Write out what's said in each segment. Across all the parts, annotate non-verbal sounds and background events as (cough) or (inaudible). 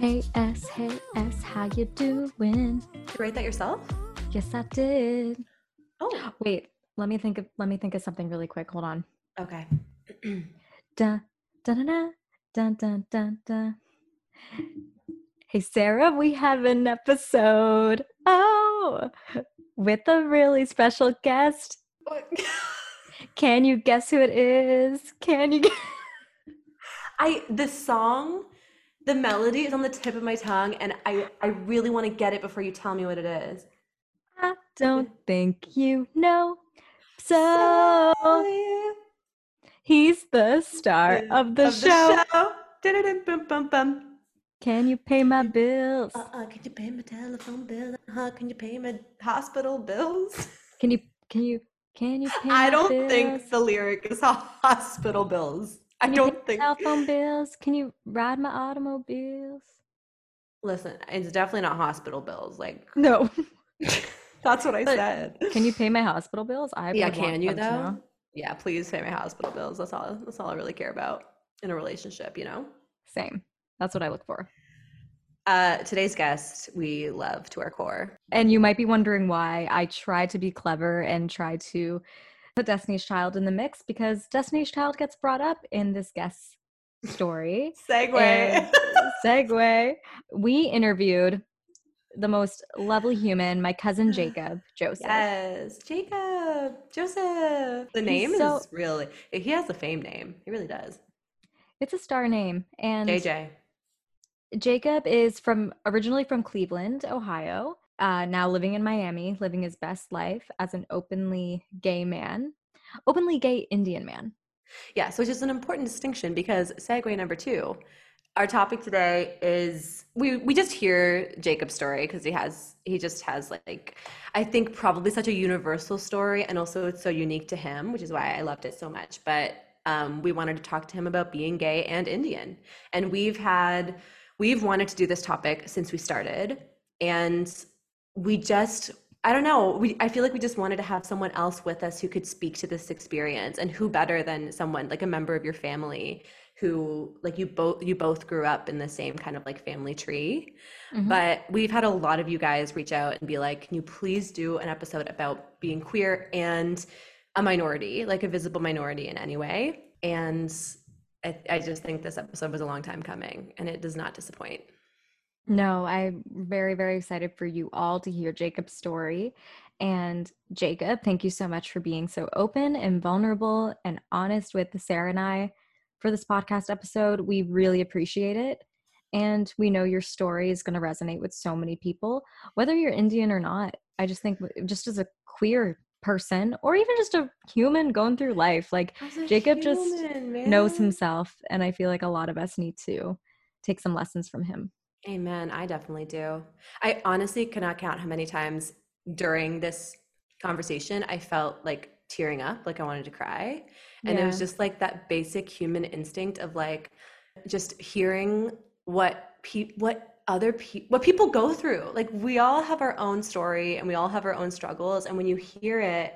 Hey S, hey S, how you doing? Did you write that yourself? Yes, I did. Oh, Wait, let me think of let me think of something really quick. Hold on. okay. Dun dun dun dun dun dun dun. Hey Sarah, we have an episode. Oh, with a really special guest. (laughs) Can you guess who it is? Can you? (laughs) I the song, the melody is on the tip of my tongue, and I I really want to get it before you tell me what it is. I don't think you know. So he's the star of the show. Dun-dun-dun-bum-bum-bum. Can you pay my bills? Uh-uh, can you pay my telephone bill? Uh, can you pay my hospital bills? (laughs) Can you? Can you? Can you pay? I don't bills? think the lyric is (laughs) hospital bills. I Can don't think. cell phone bills. Can you ride my automobiles? Listen, it's definitely not hospital bills. Like (laughs) No. (laughs) that's what I But- said. Can you pay my hospital bills? I Yeah, can you though? Yeah, please pay my hospital bills. That's all. That's all I really care about in a relationship. You know. Same. That's what I look for. Uh, today's guest, we love to our core. And you might be wondering why I try to be clever and try to put Destiny's Child in the mix because Destiny's Child gets brought up in this guest story. (laughs) Segue. (laughs) Segue. We interviewed the most lovely human, my cousin Jacob Joseph. yes, Jacob, Joseph. The name so- is really. He has a fame name. He really does. It's a star name. And JJ. Jacob is from originally from Cleveland, Ohio. Uh, now living in Miami, living his best life as an openly gay man, openly gay Indian man. Yes, which is an important distinction because segue number two, our topic today is we we just hear Jacob's story because he has he just has like I think probably such a universal story and also it's so unique to him, which is why I loved it so much. But um, we wanted to talk to him about being gay and Indian, and we've had we've wanted to do this topic since we started, and we just I don't know. We I feel like we just wanted to have someone else with us who could speak to this experience, and who better than someone like a member of your family who like you both you both grew up in the same kind of like family tree. Mhm. But we've had a lot of you guys reach out and be like, "Can you please do an episode about being queer and a minority, like a visible minority in any way?" And I, I just think this episode was a long time coming, and it does not disappoint. No, I'm very, very excited for you all to hear Jacob's story. And Jacob, thank you so much for being so open and vulnerable and honest with Sarah and I for this podcast episode. We really appreciate it. And we know your story is going to resonate with so many people, whether you're Indian or not. I just think, just as a queer person or even just a human going through life, like Jacob just knows himself. And I feel like a lot of us need to take some lessons from him. Amen. I definitely do. I honestly cannot count how many times during this conversation I felt like tearing up, like I wanted to cry. And it was just like that basic human instinct of like just hearing what pe- what other people what people go through. Like we all have our own story and we all have our own struggles and when you hear it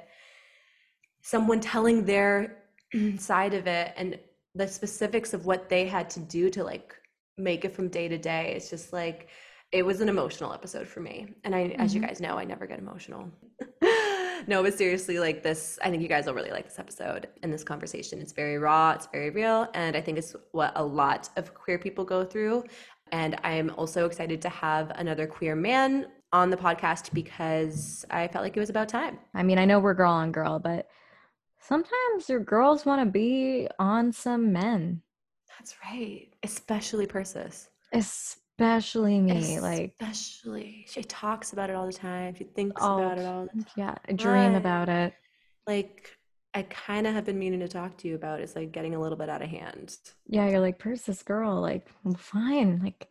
someone telling their (clears throat) side of it and the specifics of what they had to do to like make it from day to day it's just like it was an emotional episode for me and i as you Mhm. guys know i never get emotional (laughs) no, but seriously, like this, I think you guys will really like this episode and this conversation. It's very raw, it's very real, and I think it's what a lot of queer people go through. And I am also excited to have another queer man on the podcast because I felt like it was about time. I mean, I know we're girl on girl, but sometimes your girls want to be on some men. That's right. Especially Persis. Especially me. like especially. She talks about it all the time. She thinks about it all the time. Yeah. I dream but, about it. Like I kind of have been meaning to talk to you about it's like getting a little bit out of hand. Yeah, you're like, Persis girl, like, well, fine. Like,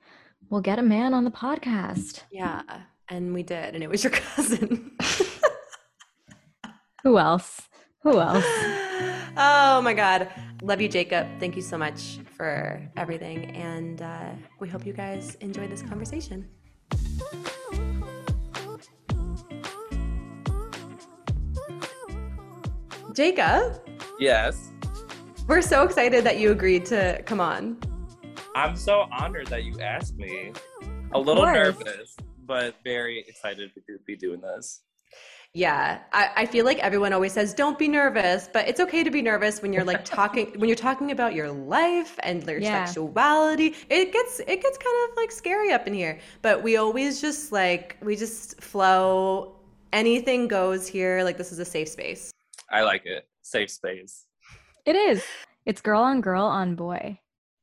we'll get a man on the podcast. Yeah. And we did, and it was your (laughs) cousin. Who else? Who else? (laughs) Oh my God. Love you, Jacob. Thank you so much for everything. And uh, we hope you guys enjoy this conversation. Jacob? Yes. We're so excited that you agreed to come on. I'm so honored that you asked me. A little nervous, but very excited to be doing this. Yeah, I, I, feel like everyone always says, "Don't be nervous," but it's okay to be nervous when you're like (laughs) talking when you're talking about your life and your yeah. sexuality. It gets it gets kind of like scary up in here, but we always just like we just flow. Anything goes here. Like this is a safe space. I like it. Safe space. It is. It's girl on girl on boy.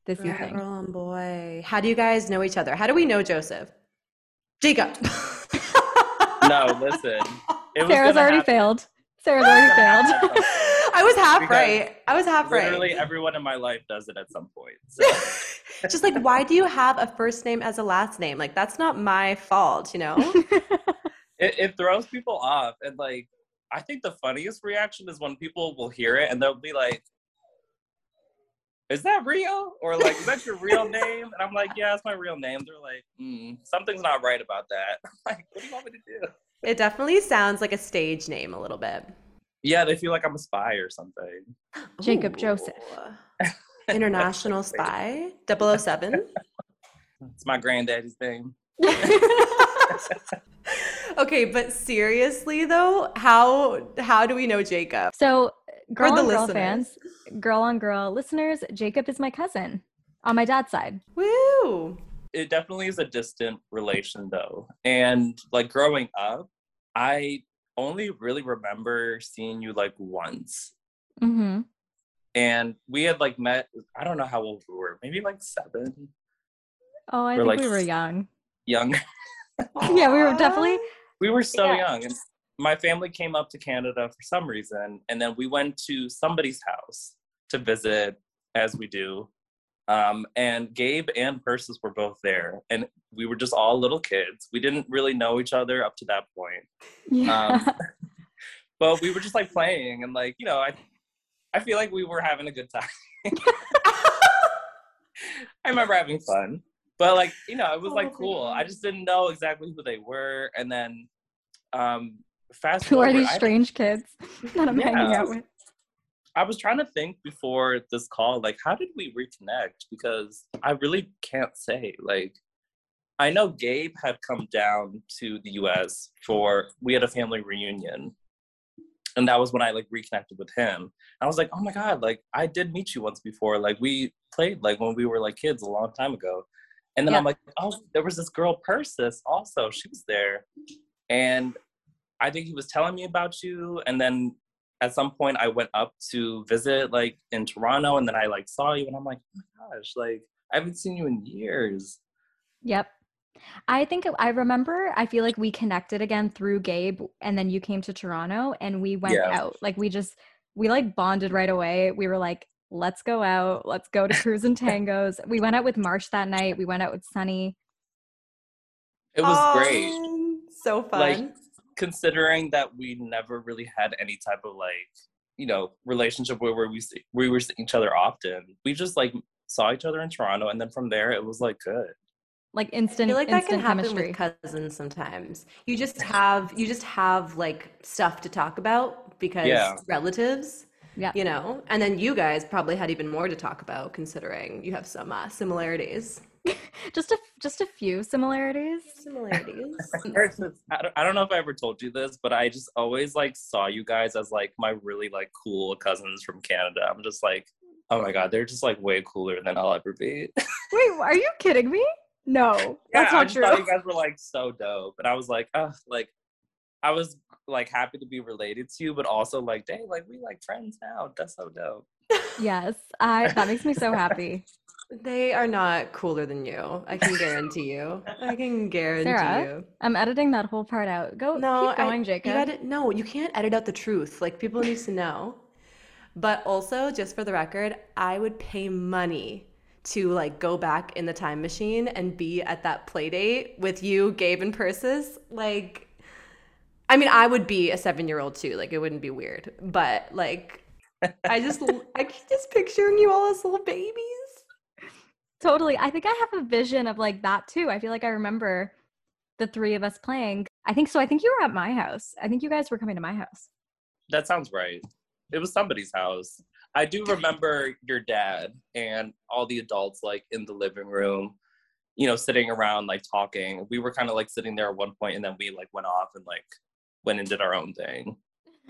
This girl evening. Girl on boy. How do you guys know each other? How do we know Joseph? Jacob. (laughs) no, listen. Sarah's already happen. failed. Sarah's already (laughs) failed. (laughs) I was half because right. I was half literally right. Literally everyone in my life does it at some point. (laughs) So. Just like, why do you have a first name as a last name? Like, that's not my fault, you know? it, it throws people off. And like, I think the funniest reaction is when people will hear it and they'll be like, is that real? Or like, is that your real name? And I'm like, yeah, it's my real name. They're like, mm, something's not right about that. I'm like, what do you want me to do? It definitely sounds like a stage name a little bit. Yeah, they feel like I'm a spy or something. (gasps) Jacob Ooh. Joseph. (laughs) International spy? 007? (laughs) It's my granddaddy's name. (laughs) okay, but seriously though, how how do we know Jacob? So girl on girl fans, girl on girl listeners, Jacob is my cousin on my dad's side. Woo! It definitely is a distant relation though. And like growing up, I only really remember seeing you like once. Mm-hmm. And we had like met, I don't know how old we were, maybe like seven. Oh, I think like we were young. Young. (laughs) yeah, we were definitely. We were so yeah. young. And my family came up to Canada for some reason. And then we went to somebody's house to visit, as we do. Um, and Gabe and Persis were both there, and we were just all little kids. We didn't really know each other up to that point. Yeah. Um, (laughs) but we were just like playing, and like you know, I, I feel like we were having a good time. (laughs) I remember having fun, but like you know, it was like cool. I just didn't know exactly who they were, and then, um, fast. Who forward, are these strange I, kids that I'm yeah. hanging out with? I was trying to think before this call, like, how did we reconnect? Because I really can't say. Like, I know Gabe had come down to the US for, we had a family reunion. And that was when I like reconnected with him. I was like, oh my God, like, I did meet you once before. Like, we played like when we were like kids a long time ago. And then yeah. I'm like, oh, there was this girl, Persis, also. She was there. And I think he was telling me about you. And then at some point I went up to visit like in Toronto and then I like saw you and I'm like, oh my gosh, like I haven't seen you in years. Yep. I think I remember I feel like we connected again through Gabe and then you came to Toronto and we went yeah. out. Like we just we like bonded right away. We were like, let's go out, let's go to cruise and (laughs) tangos. we went out with Marsh that night. We went out with Sunny. It was oh, great. So fun. Like considering that we never really had any type of like you know relationship where, where we see, we were seeing each other often. We just like saw each other in toronto and then from there it was like good. Like instant I feel like that can happen chemistry. with cousins sometimes. You just (laughs) have you just have like stuff to talk about because yeah. relatives yeah. you know? And then you guys probably had even more to talk about considering you have some uh, similarities (laughs) just a just a few similarities. Similarities. (laughs) I don't, know if I ever told you this, but I just always like saw you guys as like my really like cool cousins from Canada. I'm just like, oh my god, they're just like way cooler than I'll ever be. (laughs) Wait, are you kidding me? No, yeah, that's I not just true. thought you guys were like so dope, and I was like, oh, like I was like happy to be related to you, but also like, dang, like we like friends now. That's so dope. yes, I that makes me so happy. They are not cooler than you. I can guarantee you. I can (laughs) guarantee Sarah, you. I'm editing that whole part out. Go No, keep going, I, Jacob. You gotta, no, you can't edit out the truth. Like people need to know. But also, just for the record, I would pay money to like go back in the time machine and be at that play date with you, Gabe, and Persis. Like, I mean, I would be a seven year old too. Like, it wouldn't be weird. But like, I just, (laughs) I keep just picturing you all as little babies. Totally. I think I have a vision of like that too. I feel like I remember the three of us playing. I think so. I think you were at my house. I think you guys were coming to my house. That sounds right. It was somebody's house. I do remember your dad and all the adults like in the living room, you know, sitting around like talking. We were kind of like sitting there at one point and then we like went off and like went and did our own thing.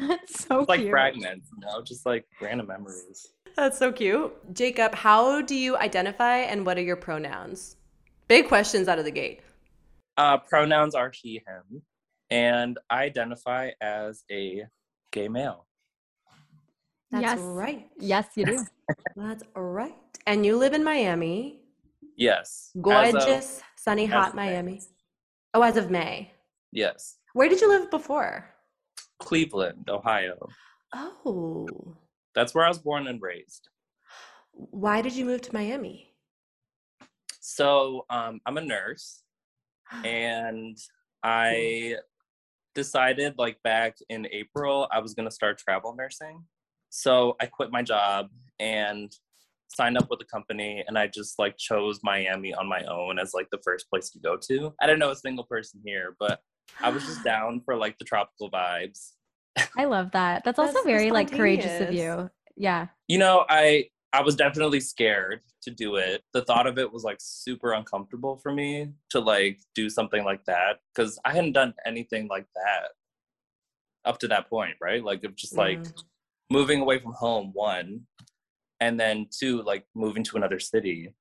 (laughs) It's so like cute. fragments, you know, just like random memories. That's so cute. Jacob, how do you identify and what are your pronouns? Big questions out of the gate. Uh, pronouns are he, him, and I identify as a gay male. That's Yes. right. Yes, you do. (laughs) That's right. And you live in Miami. Yes. As of- Gorgeous, sunny, hot of May. Miami. Oh, as of May. yes. Where did you live before? Cleveland, Ohio. Oh. That's where I was born and raised. Why did you move to Miami? So um, I'm a nurse, (gasps) and I decided like back in April I was gonna start travel nursing. So I quit my job and signed up with a company, and I just like chose Miami on my own as like the first place to go to. I didn't know a single person here, but I was just down for like the tropical vibes. I love that. That's also That's so very like courageous of you. Yeah. You know, I I was definitely scared to do it. The thought of it was like super uncomfortable for me to like do something like that because I hadn't done anything like that up to that point, right? Like of just like Mm. moving away from home, one, and then two, like moving to another city.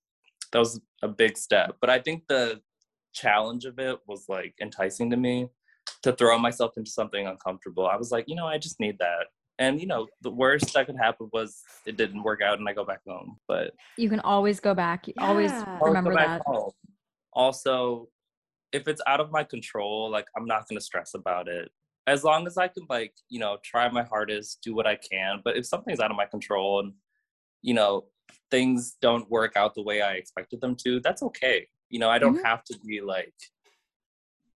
That was a big step. But I think the challenge of it was like enticing to me to throw myself into something uncomfortable. I was like, you know, I just need that. And you know, the worst that could happen was it didn't work out and I go back home. But You can always go back. You Always Yeah. I'll remember back that. home. Also, if it's out of my control, like I'm not gonna stress about it. As long as I can like, you know, try my hardest, do what I can. But if something's out of my control and, you know, things don't work out the way I expected them to, that's okay. You know, I don't Mhm. have to be like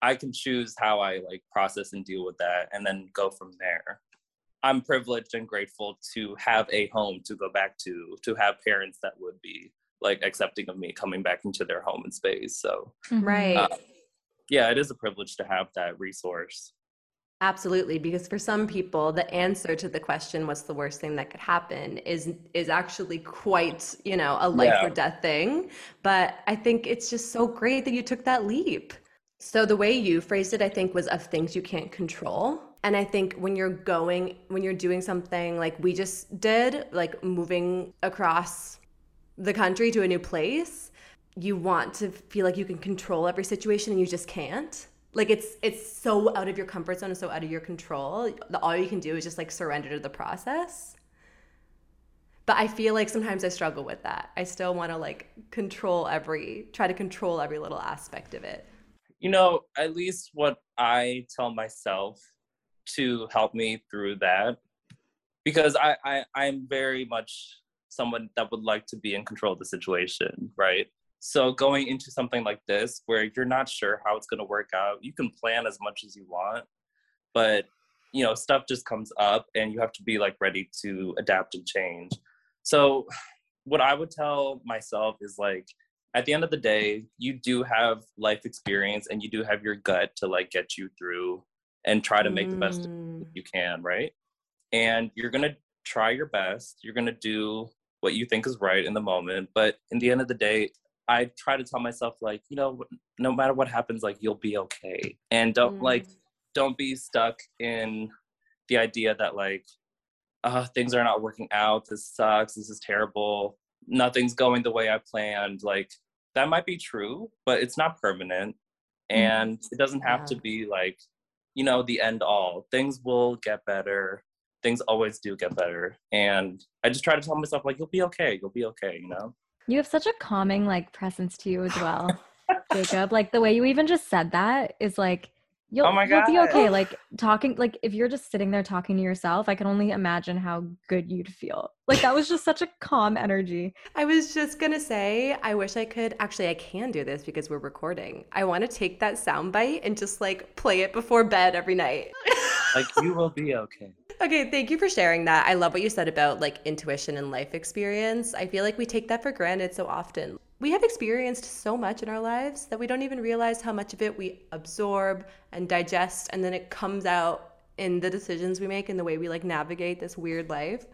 I can choose how I like process and deal with that and then go from there. I'm privileged and grateful to have a home to go back to, to have parents that would be like accepting of me coming back into their home and space. So Mhm. Right. Uh, yeah, it is a privilege to have that resource. Absolutely, because for some people, the answer to the question "What's the worst thing that could happen?" is is actually quite, you know, a life Yeah. or death thing. But I think it's just so great that you took that leap. So the way you phrased it, I think, was of things you can't control. And I think when you're going, when you're doing something like we just did, like moving across the country to a new place, you want to feel like you can control every situation and you just can't like it's it's so out of your comfort zone and so out of your control. All you can do is just like surrender to the process. But i feel like sometimes i struggle with that. I still want to like control every try to control every little aspect of it. You know, at least what I tell myself to help me through that, because I, I I'm very much someone that would like to be in control of the situation, right? So going into something like this where you're not sure how it's going to work out, you can plan as much as you want, but you know, stuff just comes up and you have to be like ready to adapt and change. So what I would tell myself is like at the end of the day, you do have life experience and you do have your gut to like get you through and try to make the best Mm. you can, right? And you're going to try your best. You're going to do what you think is right in the moment, but in the end of the day, I try to tell myself like, you know, no matter what happens, like you'll be okay, and don't mm. like don't be stuck in the idea that like, uh, things are not working out. This sucks. This is terrible. Nothing's going the way I planned. Like that might be true, but it's not permanent, mm. and it doesn't have yeah. to be like, you know, the end all. Things will get better things always do get better. And I just try to tell myself, like, you'll be okay. You'll be okay, you know? You have such a calming, like, presence to you as well, (laughs) Jacob. Like, the way you even just said that is like, you'll, oh my God. you'll be okay. Like, talking, like, if you're just sitting there talking to yourself, I can only imagine how good you'd feel. Like, that was just such a calm energy. I was just going to say, I wish I could. Actually, I can do this because we're recording. I want to take that sound bite and just, like, play it before bed every night. like, you will be okay. Okay, thank you for sharing that. I love what you said about like intuition and life experience. I feel like we take that for granted so often. We have experienced so much in our lives that we don't even realize how much of it we absorb and digest, and then it comes out in the decisions we make and the way we like navigate this weird life.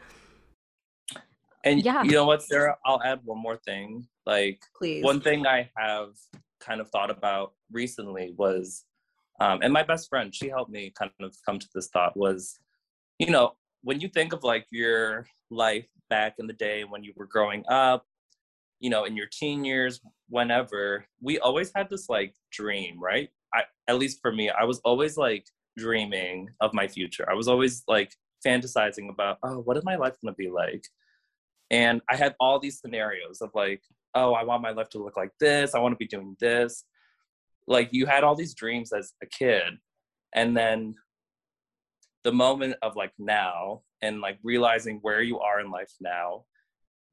And yeah. you know what, Sarah? I'll add one more thing. Like, Please. one thing I have kind of thought about recently was, um, and my best friend, she helped me kind of come to this thought was you know, when you think of like your life back in the day when you were growing up, you know, in your teen years, whenever, we always had this like dream, right? I, at least for me, I was always like dreaming of my future. I was always like fantasizing about, oh, what is my life gonna be like? And I had all these scenarios of like, oh, I want my life to look like this. I want to be doing this. Like you had all these dreams as a kid. And then the moment of like now and like realizing where you are in life now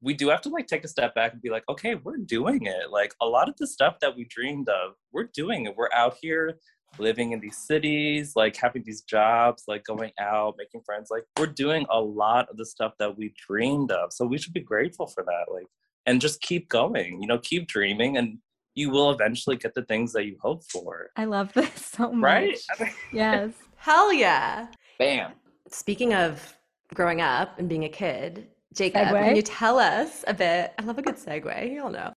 we do have to like take a step back and be like okay we're doing it. Like a lot of the stuff that we dreamed of we're doing it. We're out here living in these cities like having these jobs like going out making friends. Like we're doing a lot of the stuff that we dreamed of. So we should be grateful for that like and just keep going you know keep dreaming and you will eventually get the things that you hope for. I love this so much. Right yes. Hell yeah Bam. Speaking of growing up and being a kid, Jacob, segue? can you tell us a bit? I love a good segue. You all know.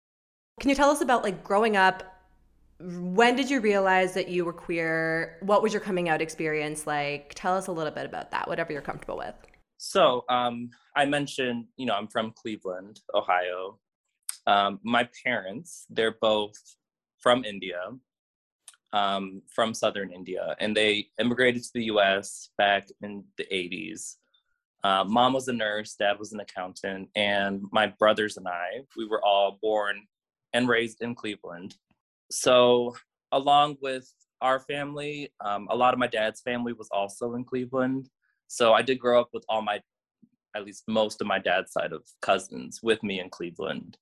Can you tell us about like growing up? When did you realize that you were queer? What was your coming out experience like? Tell us a little bit about that, whatever you're comfortable with. So, um, I mentioned, you know, I'm from Cleveland, Ohio. Um, my parents, they're both from India um, from southern India, and they immigrated to the U.S. back in the 80s. Uh, mom was a nurse, dad was an accountant, and my brothers and I, we were all born and raised in Cleveland. So, along with our family, um, a lot of my dad's family was also in Cleveland. So, I did grow up with all my, at least most of my dad's side of cousins with me in Cleveland.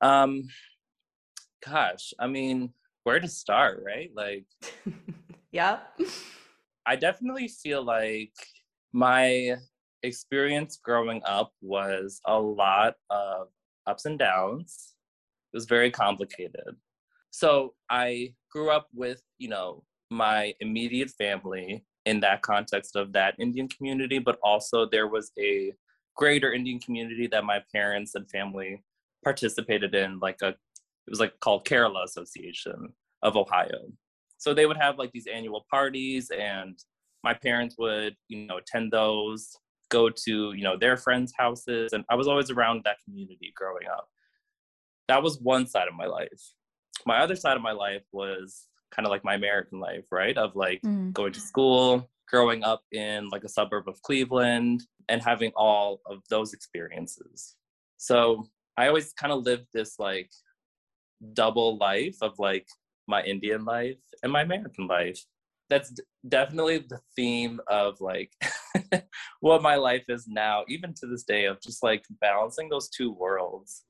Um, gosh, I mean, where to start, right? Like, (laughs) yeah. I definitely feel like my experience growing up was a lot of ups and downs. It was very complicated. So I grew up with, you know, my immediate family in that context of that Indian community, but also there was a greater Indian community that my parents and family participated in, like a it was like called Kerala Association of Ohio. So they would have like these annual parties and my parents would, you know, attend those, go to, you know, their friends' houses. And I was always around that community growing up. That was one side of my life. My other side of my life was kind of like my American life, right? Of like mm. going to school, growing up in like a suburb of Cleveland, and having all of those experiences. So I always kind of lived this like double life of like my Indian life and my American life. That's d- definitely the theme of like (laughs) what my life is now, even to this day, of just like balancing those two worlds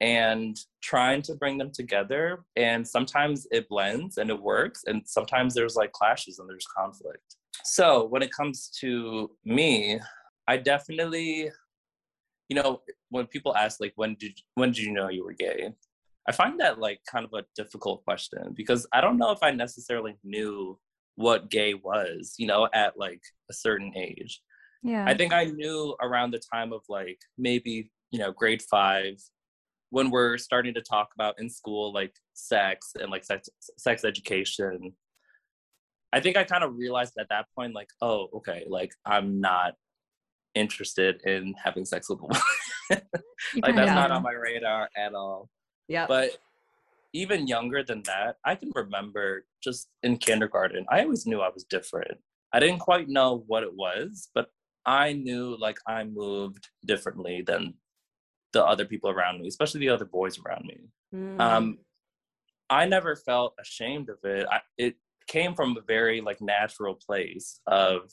and trying to bring them together. And sometimes it blends and it works, and sometimes there's like clashes and there's conflict. So when it comes to me, I definitely, you know, when people ask like when did when did you know you were gay? I find that like kind of a difficult question because I don't know if I necessarily knew what gay was, you know, at like a certain age. Yeah. I think I knew around the time of like maybe, you know, grade five when we're starting to talk about in school like sex and like sex sex education i think i kind of realized at that point like oh okay like i'm not interested in having sex with a woman (laughs) like that's not on my radar at all yeah but even younger than that i can remember just in kindergarten i always knew i was different i didn't quite know what it was but i knew like i moved differently than the other people around me, especially the other boys around me. Mm. Um, I never felt ashamed of it. I, it came from a very like natural place of,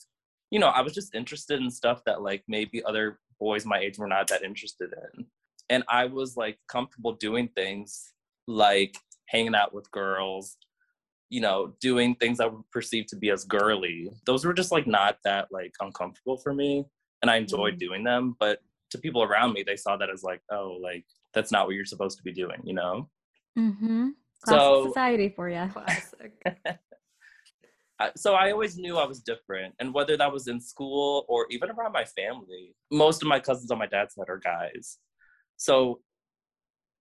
you know, I was just interested in stuff that like maybe other boys my age were not that interested in, and I was like comfortable doing things like hanging out with girls, you know, doing things I would perceive to be as girly. Those were just like not that like uncomfortable for me, and I enjoyed mm. doing them, but to people around me, they saw that as like, oh, like that's not what you're supposed to be doing, you know? Mm-hmm. Classic so society for you. Classic. (laughs) so I always knew I was different, and whether that was in school or even around my family, most of my cousins on my dad's side are guys. So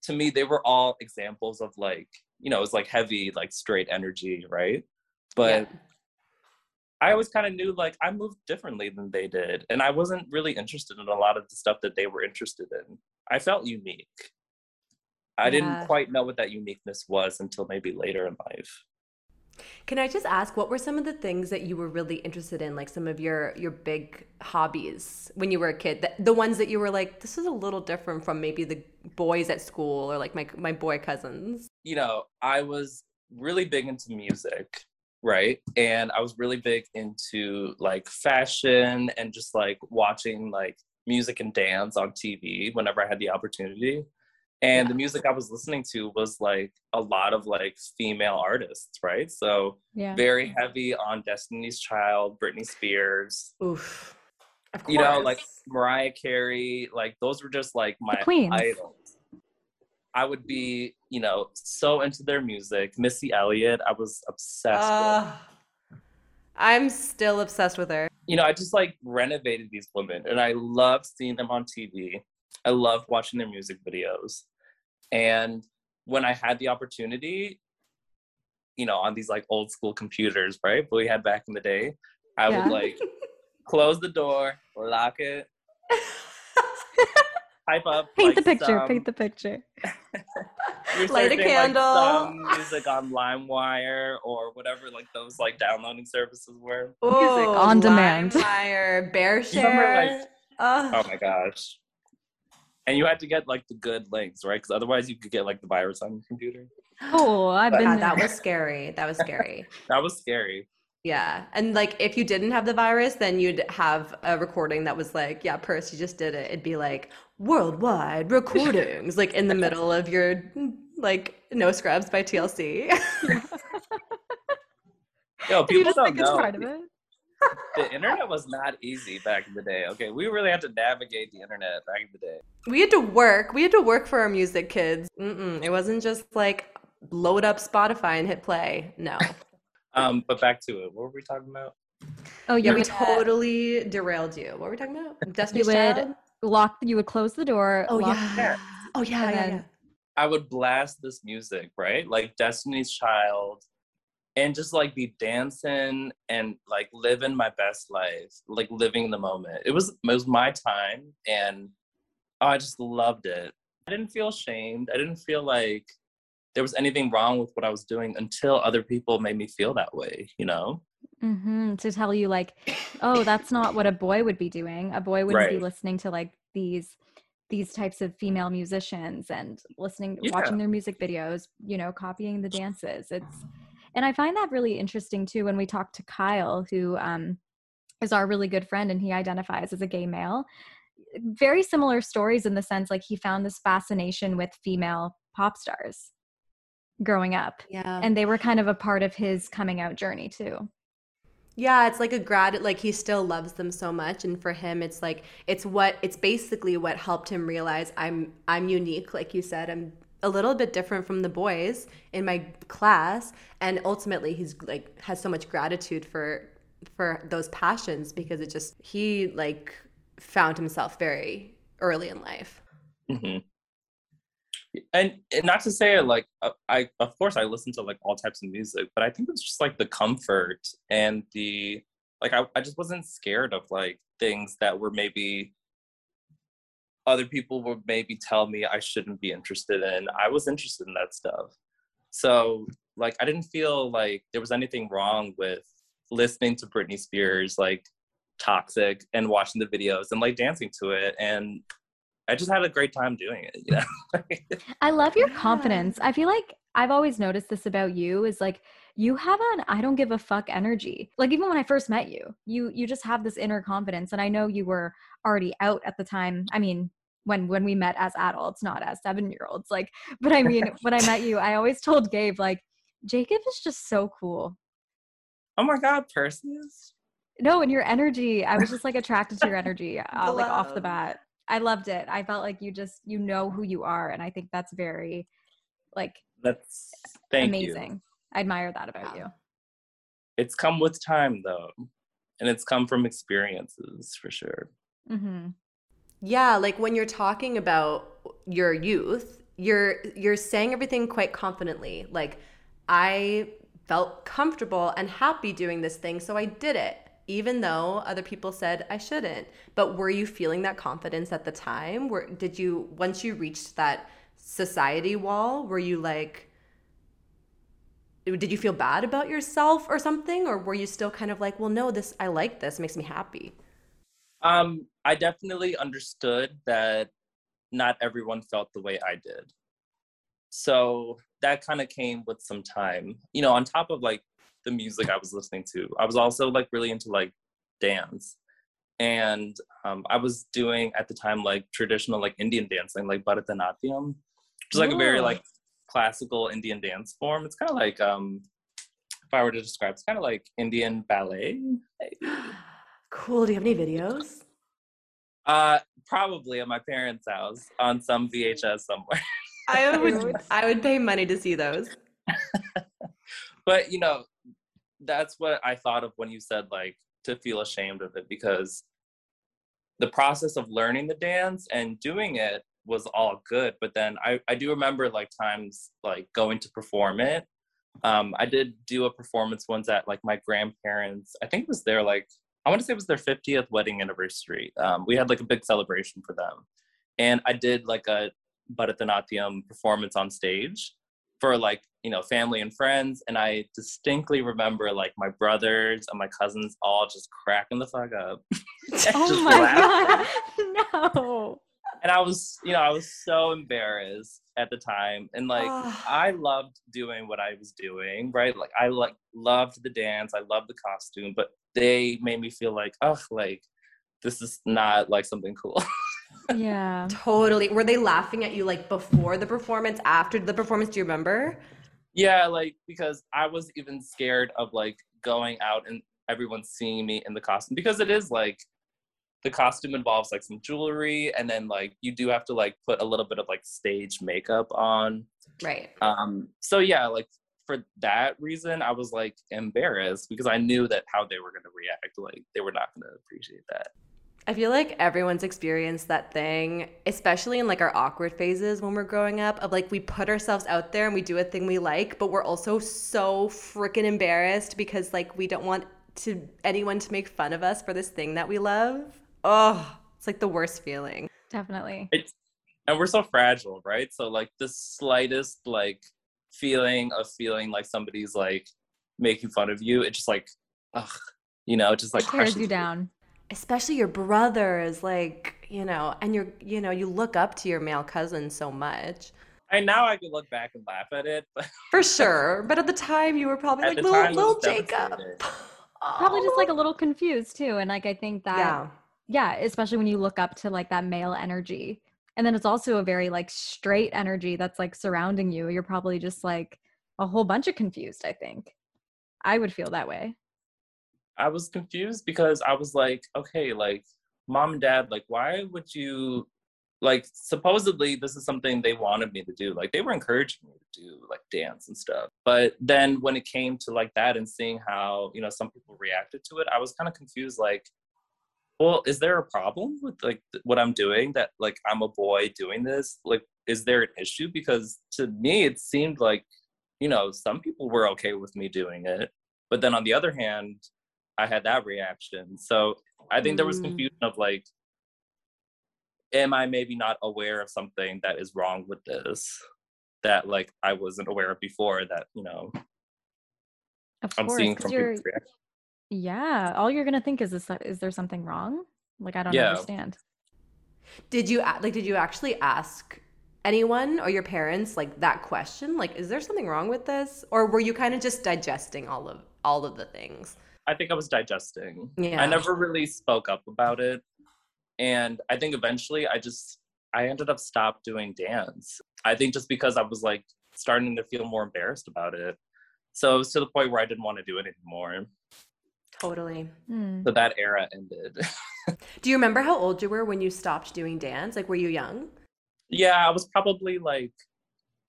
to me, they were all examples of like, you know, it was like heavy, like straight energy, right? But yeah. I always kind of knew like I moved differently than they did. And I wasn't really interested in a lot of the stuff that they were interested in. I felt unique. I yeah. didn't quite know what that uniqueness was until maybe later in life. Can I just ask what were some of the things that you were really interested in like some of your your big hobbies when you were a kid? The, the ones that you were like this is a little different from maybe the boys at school or like my my boy cousins. You know I was really big into music right? And i was really big into like fashion and just like watching like music and dance on tv whenever i had the opportunity and the music i was listening to was like a lot of like female artists right so yeah. very heavy on destiny's child britney spears Oof. you know like mariah carey like those were just like my idols I would be, you know, so into their music. Missy Elliott, I was obsessed uh, with. I'm still obsessed with her. You know, I just like renovated these women and I love seeing them on TV. I love watching their music videos. And when I had the opportunity, you know, on these like old school computers, right? But we had back in the day, I yeah. would like close the door, lock it, (laughs) type up. Paint like, the picture. Some, paint the picture. (laughs) Light a candle. Like, some (laughs) music on LimeWire or whatever, like those like downloading services were. Ooh, music on demand. LimeWire, BearShare. Like, oh my gosh. And you had to get like the good links, right? Because otherwise, you could get like the virus on your computer. Oh, I've been. Yeah, that was scary. That was scary. (laughs) that was scary. Yeah. And like if you didn't have the virus, then you'd have a recording that was like, yeah, Purse, you just did it. It'd be like worldwide recordings, like in the (laughs) middle of your like No Scrubs by TLC. (laughs) Yo, people don't know. The internet was not easy back in the day. Okay, we really had to navigate the internet back in the day. We had to work. We had to work for our music, kids. Mm-mm. It wasn't just like load up Spotify and hit play. No. (laughs) Um, but back to it. What were we talking about? Oh yeah, we totally derailed you. What were we talking about? Destiny's you would Child? lock. You would close the door. Oh yeah. Oh yeah, yeah, yeah. I would blast this music, right? Like Destiny's Child, and just like be dancing and like living my best life, like living the moment. It was it was my time, and oh, I just loved it. I didn't feel shamed. I didn't feel like there was anything wrong with what I was doing until other people made me feel that way, you know? Mm-hmm. To tell you, like, oh, that's not what a boy would be doing. A boy wouldn't right. be listening to like these these types of female musicians and listening yeah. watching their music videos you know copying the dances it's and i find that really interesting too when we talk to kyle who um, is our really good friend and he identifies as a gay male very similar stories in the sense like he found this fascination with female pop stars growing up. Yeah. And they were kind of a part of his coming out journey too. Yeah, it's like a grad like he still loves them so much and for him it's like it's what it's basically what helped him realize I'm I'm unique like you said. I'm a little bit different from the boys in my class and ultimately he's like has so much gratitude for for those passions because it just he like found himself very early in life. mm-hmm. and, and not to say like uh, I of course I listen to like all types of music, but I think it's just like the comfort and the like I, I just wasn't scared of like things that were maybe other people would maybe tell me I shouldn't be interested in. I was interested in that stuff. So like I didn't feel like there was anything wrong with listening to Britney Spears like toxic and watching the videos and like dancing to it and I just had a great time doing it, you know. (laughs) I love your confidence. I feel like I've always noticed this about you is like you have an I don't give a fuck energy. Like even when I first met you, you you just have this inner confidence and I know you were already out at the time. I mean, when when we met as adults, not as 7-year-olds. Like but I mean, when I met you, I always told Gabe like Jacob is just so cool. Oh my god, Persis. No, and your energy. I was just like attracted to your energy (laughs) uh, like off the bat. I loved it. I felt like you just you know who you are, and I think that's very like that's amazing. You. I admire that about yeah. you. It's come with time though, and it's come from experiences for sure. Mm-hmm. Yeah, like when you're talking about your youth, you're you're saying everything quite confidently. Like I felt comfortable and happy doing this thing, so I did it even though other people said I shouldn't. But were you feeling that confidence at the time? Were did you once you reached that society wall, were you like did you feel bad about yourself or something or were you still kind of like, "Well, no, this I like this, makes me happy." Um I definitely understood that not everyone felt the way I did. So that kind of came with some time. You know, on top of like the music I was listening to. I was also like really into like dance. And um, I was doing at the time like traditional like Indian dancing, like Bharatanatyam, which is like Ooh. a very like classical Indian dance form. It's kind of like um, if I were to describe, it's kind of like Indian ballet. (gasps) (gasps) (gasps) Cool. Do you have any videos? Uh, probably at my parents' house on some VHS somewhere. I (laughs) would I would pay money to see those. (laughs) but you know, that's what I thought of when you said like to feel ashamed of it because the process of learning the dance and doing it was all good but then I, I do remember like times like going to perform it um, i did do a performance once at like my grandparents i think it was their like i want to say it was their 50th wedding anniversary. Um, we had like a big celebration for them. And i did like a bharatanatyam performance on stage for like you know family and friends. And i distinctly remember like my brothers and my cousins all just cracking the fuck up. (laughs) (laughs) Oh my god (laughs) no. And i was you know i was so embarrassed at the time. And like i loved doing what i was doing right? Like i like loved the dance. I loved the costume. But they made me feel like oh like this is not like something cool (laughs) yeah. Totally. Were they laughing at you like before the performance, after the performance? Do you remember? Yeah, like because I was even scared of like going out and everyone seeing me in the costume because it is like the costume involves like some jewelry and then like you do have to like put a little bit of like stage makeup on. Right. Um so yeah, like for that reason I was like embarrassed because I knew that how they were going to react like they were not going to appreciate that. I feel like everyone's experienced that thing, especially in like our awkward phases when we're growing up, of like we put ourselves out there and we do a thing we like, but we're also so freaking embarrassed because like we don't want to anyone to make fun of us for this thing that we love. Oh, it's like the worst feeling. Definitely. It's, and we're so fragile, right? So like the slightest like feeling of feeling like somebody's like making fun of you, it just like ugh, you know, it just like tears you down especially your brothers like you know and you're you know you look up to your male cousin so much And now I can look back and laugh at it, but (laughs) for sure. But at the time, you were probably like little, little Jacob. (laughs) Probably just like a little confused too, and like I think that yeah. yeah, especially when you look up to like that male energy, and then it's also a very like straight energy that's like surrounding you. You're probably just like a whole bunch of confused. I think I would feel that way. I was confused because I was like, okay, like mom and dad, like why would you like supposedly this is something they wanted me to do. Like they were encouraging me to do like dance and stuff. But then when it came to like that and seeing how, you know, some people reacted to it, I was kind of confused like well, is there a problem with like what I'm doing that like I'm a boy doing this? Like, is there an issue? Because to me, it seemed like, you know, some people were okay with me doing it. But then on the other hand, I had that reaction. So I think there was Mm. confusion of like, am I maybe not aware of something that is wrong with this that like I wasn't aware of before that, you know, Of I'm course, seeing from people's reaction. Yeah. All you're gonna think is this is there something wrong? Like I don't Yeah. understand. Did you like? Did you actually ask anyone or your parents like that question? Like, is there something wrong with this, or were you kind of just digesting all of all of the things? I think I was digesting. Yeah. I never really spoke up about it. And I think eventually I just I ended up stop doing dance. I think just because I was like starting to feel more embarrassed about it. So it was to the point where I didn't want to do it anymore. Totally. Hmm. So that era ended. (laughs) Do you remember how old you were when you stopped doing dance? Like, were you young? yeah, I was probably like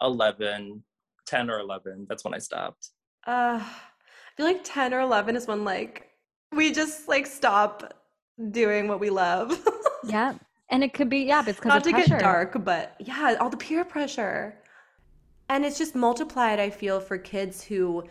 11, 10 or 11. That's when I stopped. Uh, I feel like 10 or 11 is when like we just like stop doing what we love. (laughs) Yeah, and it could be yeah, but it's because Not to pressure. get dark, but yeah, all the peer pressure. And it's just multiplied, I feel, for kids who,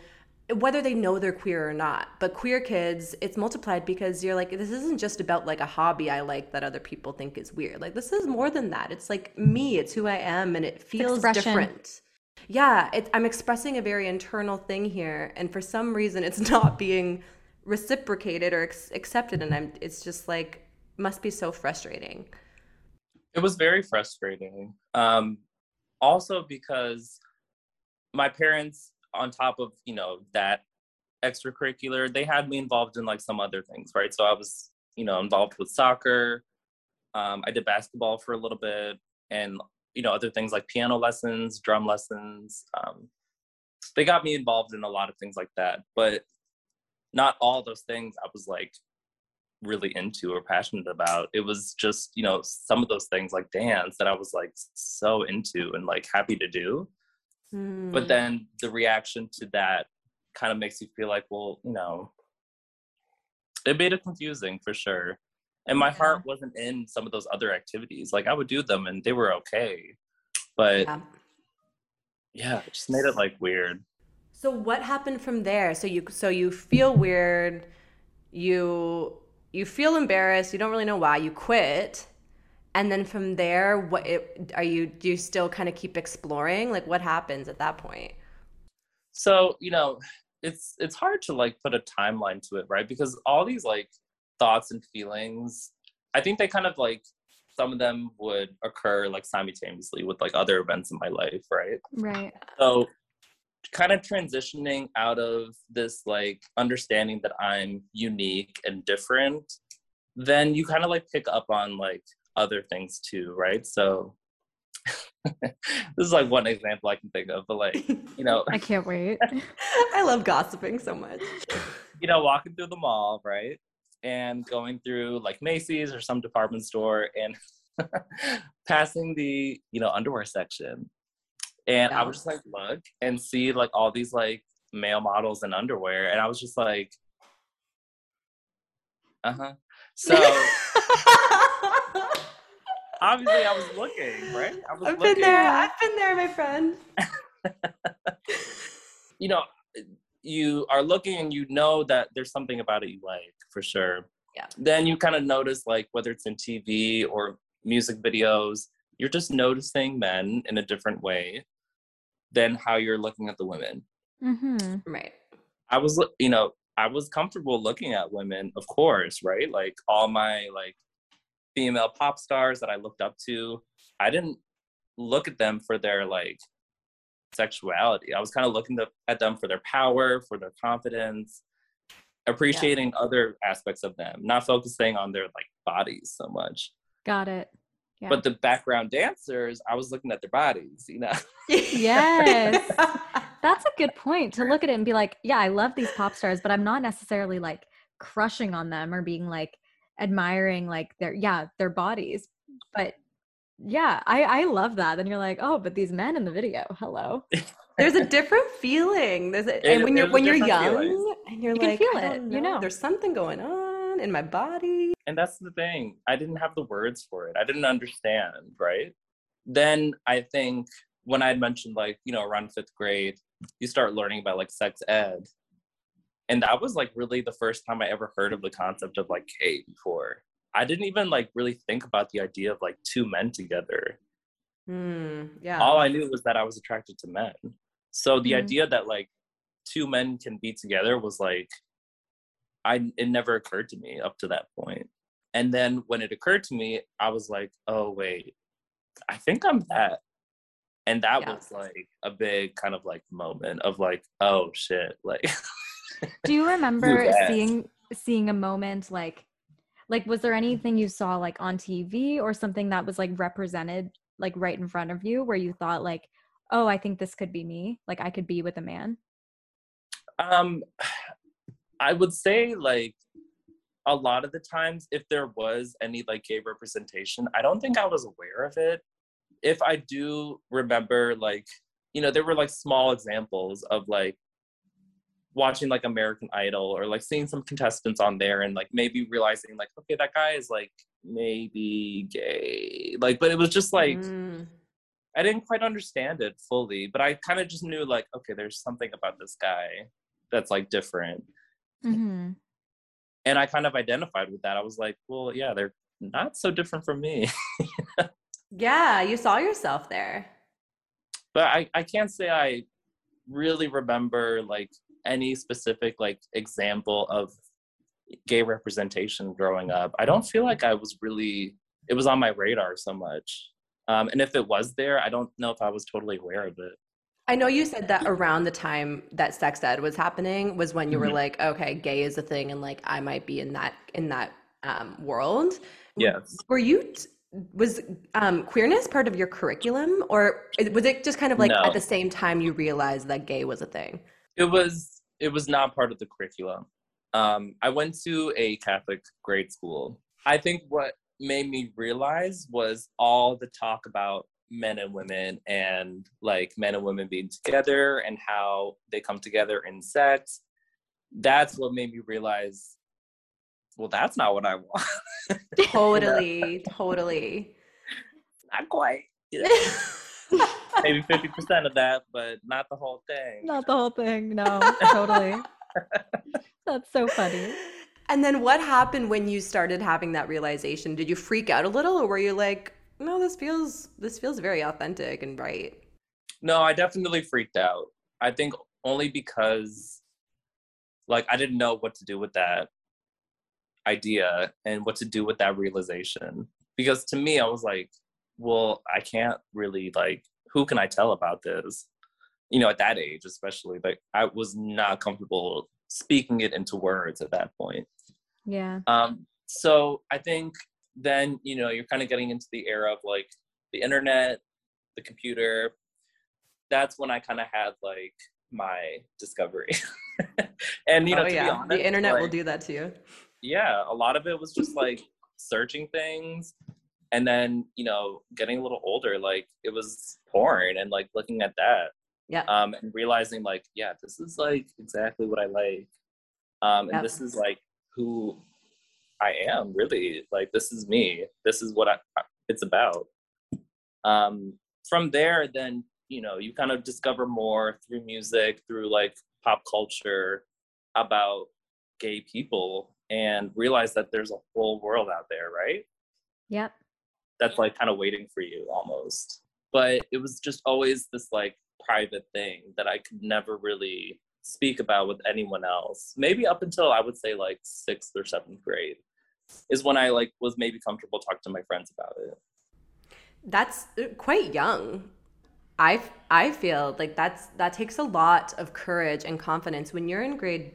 whether they know they're queer or not, but queer kids, it's multiplied because you're like, this isn't just about like a hobby I like that other people think is weird. Like, this is more than that. It's like me, it's who I am, and it feels expression. different. Yeah, it, I'm expressing a very internal thing here, and for some reason, it's (laughs) not being reciprocated or ex- accepted, and I'm. It's just like must be so frustrating. It was very frustrating. Um, also because my parents, on top of you know that extracurricular, they had me involved in like some other things, right? So I was you know involved with soccer. Um, I did basketball for a little bit, and you know other things like piano lessons, drum lessons. Um, they got me involved in a lot of things like that, but not all those things I was like really into or passionate about. It was just, you know, some of those things like dance that I was like so into and like happy to do. Hmm. But then the reaction to that kind of makes you feel like, well, you know, it made it confusing for sure. And my Yeah. heart wasn't in some of those other activities. Like I would do them and they were okay. But Yeah. yeah, it just made it like weird. So what happened from there? So you so you feel weird, you you feel embarrassed, you don't really know why, you quit. And then from there, what it, are you do you still kind of keep exploring? Like what happens at that point? so you know it's it's hard to like put a timeline to it right because all these like thoughts and feelings i think they kind of like some of them would occur like simultaneously with like other events in my life right Right. so kind of transitioning out of this like understanding that i'm unique and different then you kind of like pick up on like other things too right so (laughs) this is like one example i can think of but like you know (laughs) I can't wait. (laughs) I love gossiping so much. you know, walking through the mall, right? And going through like Macy's or some department store and passing the, you know, underwear section. And I Yeah. would just like look and see like all these like male models in underwear. And I was just like, uh huh. So obviously I was looking, right? I was I've looking. been there. I've been there, my friend. (laughs) you know, you are looking and you know that there's something about it you like for sure. Yeah. Then you kind of notice like whether it's in TV or music videos, you're just noticing men in a different way than how you're looking at the women. Mm-hmm. Right. I was, you know, I was comfortable looking at women, of course, right? Like all my like female pop stars that I looked up to, I didn't look at them for their like sexuality. I was kind of looking to, at them for their power, for their confidence, appreciating other aspects of them, not focusing on their like bodies so much. Got it. Yeah. But the background dancers, I was looking at their bodies, you know. Yes. (laughs) That's a good point to look at it and be like, yeah, I love these pop stars, but I'm not necessarily like crushing on them or being like admiring like their yeah, their bodies. But yeah, I I love that. Then you're like, oh, but these men in the video, hello. (laughs) There's a different feeling. There's a, It- and when you're when you're young feeling. and you're You can like, feel I it, don't you know. there's something going on in my body. And that's the thing. I didn't have the words for it. I didn't understand, right? Then I think when I had mentioned like, you know, around fifth grade, you start learning about like sex ed. And that was like really the first time I ever heard of the concept of like gay before. I didn't even like really think about the idea of like two men together. Mm, yeah. All I knew was that I was attracted to men. So the Mhm. idea that like two men can be together was like I it never occurred to me up to that point. And then when it occurred to me, I was like, "Oh wait. I think I'm that." And that Yeah. was like a big kind of like moment of like, "Oh shit." Like (laughs) Do you remember (laughs) seeing seeing a moment like like was there anything you saw like on TV or something that was like represented like right in front of you where you thought like, "Oh, I think this could be me. Like I could be with a man." Um, (sighs) I would say like a lot of the times, if there was any like gay representation, I don't think I was aware of it. If I do remember, like you know, there were like small examples of like watching like American Idol or like seeing some contestants on there and like maybe realizing like, okay, that guy is like maybe gay. Like, but it was just like Mm. I didn't quite understand it fully, but I kind of just knew like, okay, there's something about this guy that's like different. Mhm. And I kind of identified with that. I was like, well, yeah, they're not so different from me. (laughs) Yeah, you saw yourself there. but I, I can't say I really remember like any specific like example of gay representation growing up. I don't feel like I was really it was on my radar so much. Um, and if it was there, I don't know if I was totally aware of it. I know you said that around the time that sex ed was happening was when you were Mhm. like, okay, gay is a thing, and like I might be in that in that um, world. Yes. Were you? Was um, queerness part of your curriculum, or was it just kind of like No. at the same time you realized that gay was a thing? It was it was not part of the curriculum. Um, I went to a Catholic grade school. I think what made me realize was all the talk about men and women and like men and women being together and how they come together in sex. That's what made me realize, well, that's not what I want. Totally, totally. (laughs) not quite. Know, (laughs) maybe fifty percent of that, but not the whole thing. Not the whole thing. No, totally. (laughs) That's so funny. And then what happened when you started having that realization? Did you freak out a little, or were you like, no, this feels this feels very authentic and right? No, I definitely freaked out. I think only because like I didn't know what to do with that idea and what to do with that realization. Because to me, I was like, well, I can't really like who can I tell about this? You know, at that age, especially, like I was not comfortable speaking it into words at that point. Yeah. Um, so I think then, you know, you're kind of getting into the era of like the internet, the computer. That's when I kind of had like my discovery. (laughs) and, you know, oh to yeah, be honest, the internet will do that to you. yeah, a lot of it was just like searching things. And then, you know, getting a little older, like it was porn and like looking at that Yeah. um, and realizing like, yeah, this is like exactly what I like, um, and Yep. this is like who I am really. Like this is me. This is what I, it's about. Um, from there, then you know you kind of discover more through music, through like pop culture about gay people, and realize that there's a whole world out there, right? Yep. That's like kind of waiting for you almost. But it was just always this like private thing that I could never really speak about with anyone else. Maybe up until I would say like sixth or seventh grade is when I like was maybe comfortable talking to my friends about it. That's uh, quite young. I I feel like that's that takes a lot of courage and confidence when you're in grade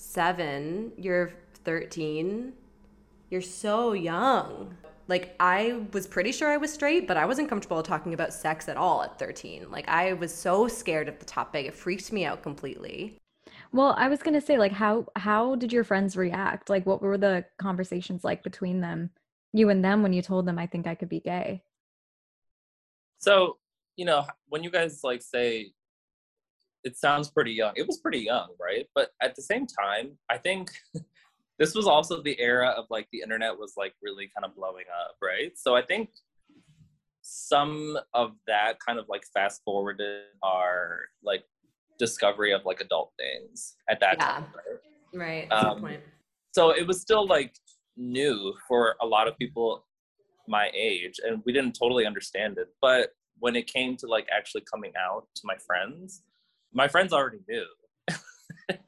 7, you're 13, you're so young. Like I was pretty sure I was straight, but I wasn't comfortable talking about sex at all at 13. Like I was so scared of the topic. It freaked me out completely. Well, I was gonna say, like, how how did your friends react? Like, what were the conversations like between them, you and them, when you told them, "I think I could be gay"? So, you know, when you guys like say it sounds pretty young, it was pretty young, right? But at the same time, I think (laughs) this was also the era of like the internet was like really kind of blowing up, right? So I think some of that kind of like fast forwarded our like discovery of like adult things at that Yeah. time. Right? Right. That's Um, point. So it was still like new for a lot of people my age, and we didn't totally understand it. But when it came to like actually coming out to my friends, my friends already knew. (laughs)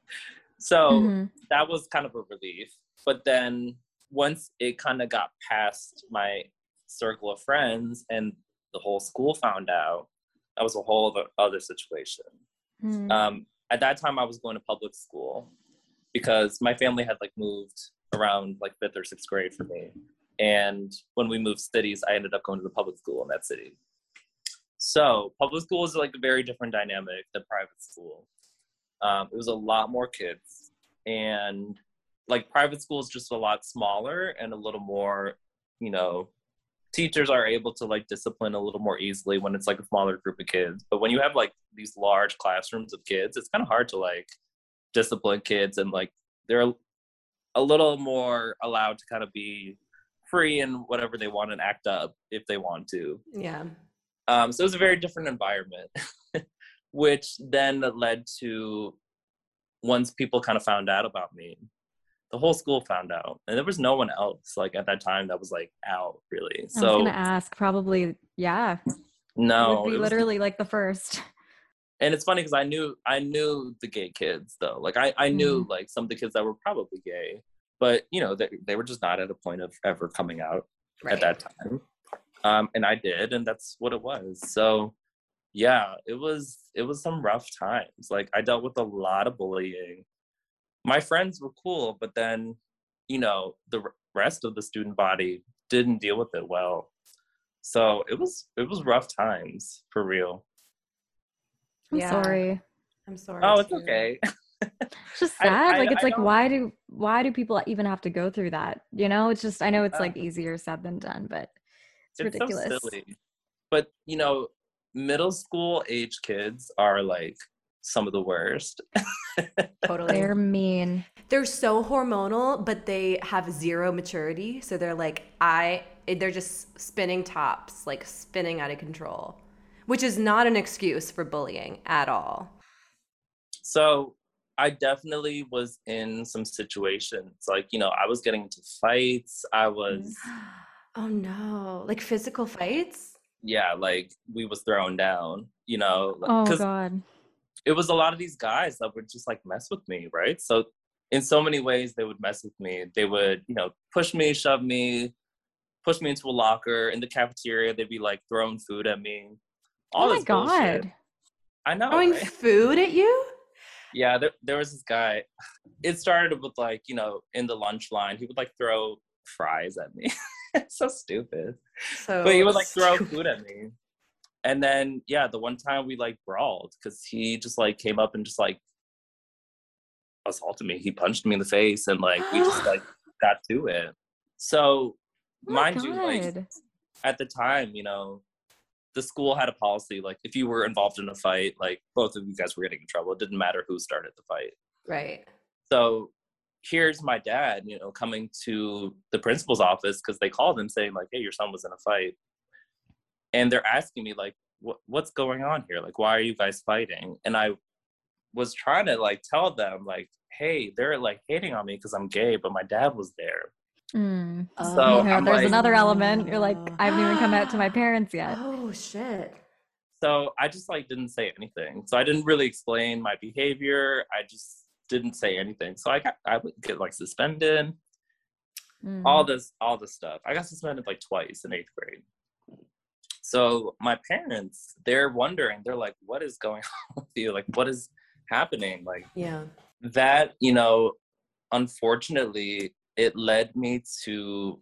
so Mhm. that was kind of a relief. But then once it kind of got past my circle of friends and the whole school found out, that was a whole other, other situation. Mhm. Um, at that time, I was going to public school because my family had like moved around like fifth or sixth grade for me. And when we moved cities, I ended up going to the public school in that city. So public school is like a very different dynamic than private school. Um, it was a lot more kids, and like private school is just a lot smaller and a little more, you know, teachers are able to like discipline a little more easily when it's like a smaller group of kids. But when you have like these large classrooms of kids, it's kind of hard to like discipline kids and like they're a little more allowed to kind of be free and whatever they want and act up if they want to. Yeah. Um, so it was a very different environment, (laughs) which then led to once people kind of found out about me, the whole school found out, and there was no one else like at that time that was like out really. I was So gonna ask, probably, yeah, no, would be it was- literally like the first. and it's funny because I knew I knew the gay kids though. Like I I knew like some of the kids that were probably gay, but you know they they were just not at a point of ever coming out Right. at that time. Um, and I did, and that's what it was. So yeah, it was it was some rough times. Like I dealt with a lot of bullying. My friends were cool, but then you know the rest of the student body didn't deal with it well. So it was it was rough times for real. I'm Yeah. sorry. I'm sorry. Oh, it's too. okay. (laughs) It's just sad. I- like it's I like don't- why do why do people even have to go through that? You know, it's just I know it's like easier said than done, but it's, it's ridiculous. so silly. But you know, middle school age kids are like some of the worst. (laughs) Totally. They're mean. They're so hormonal, but they have zero maturity. So they're like, I, they're just spinning tops, like spinning out of control, which is not an excuse for bullying at all. So I definitely was in some situations. Like, you know, I was getting into fights. I was (gasps) Oh no. Like physical fights? Yeah, like we was thrown down, you know, Oh god. it was a lot of these guys that would just like mess with me, right? So in so many ways they would mess with me. They would, you know, push me, shove me, push me into a locker in the cafeteria. They'd be like throwing food at me. Oh All oh my bullshit. god. I know. Throwing right? food at you? Yeah, there, there was this guy. It started with like, you know, in the lunch line, he would like throw fries at me. (laughs) it's (laughs) so stupid. So But he would like throw food at me. And then yeah, the one time we like brawled because he just like came up and just like assaulted me. He punched me in the face and like we just like (gasps) got to it. So Oh mind you, like at the time, you know, the school had a policy like if you were involved in a fight, like both of you guys were getting in trouble. It didn't matter who started the fight. Right. So here's my dad, you know, coming to the principal's office because they called him saying like, "Hey, your son was in a fight," and they're asking me like, what, "What's going on here? Like, why are you guys fighting?" And I was trying to like tell them like, "Hey, they're like hating on me because I'm gay, but my dad was there." Mm. So You know, there's like- another element. You're like, I haven't even come out to my (gasps) parents yet. Oh shit. So I just like didn't say anything. So I didn't really explain my behavior. I just didn't say anything. So I got I would get like suspended. Mm. all this all this stuff i got suspended like twice in eighth grade so my parents they're wondering they're like what is going (laughs) on with you like what is happening like Yeah. that you know unfortunately it led me to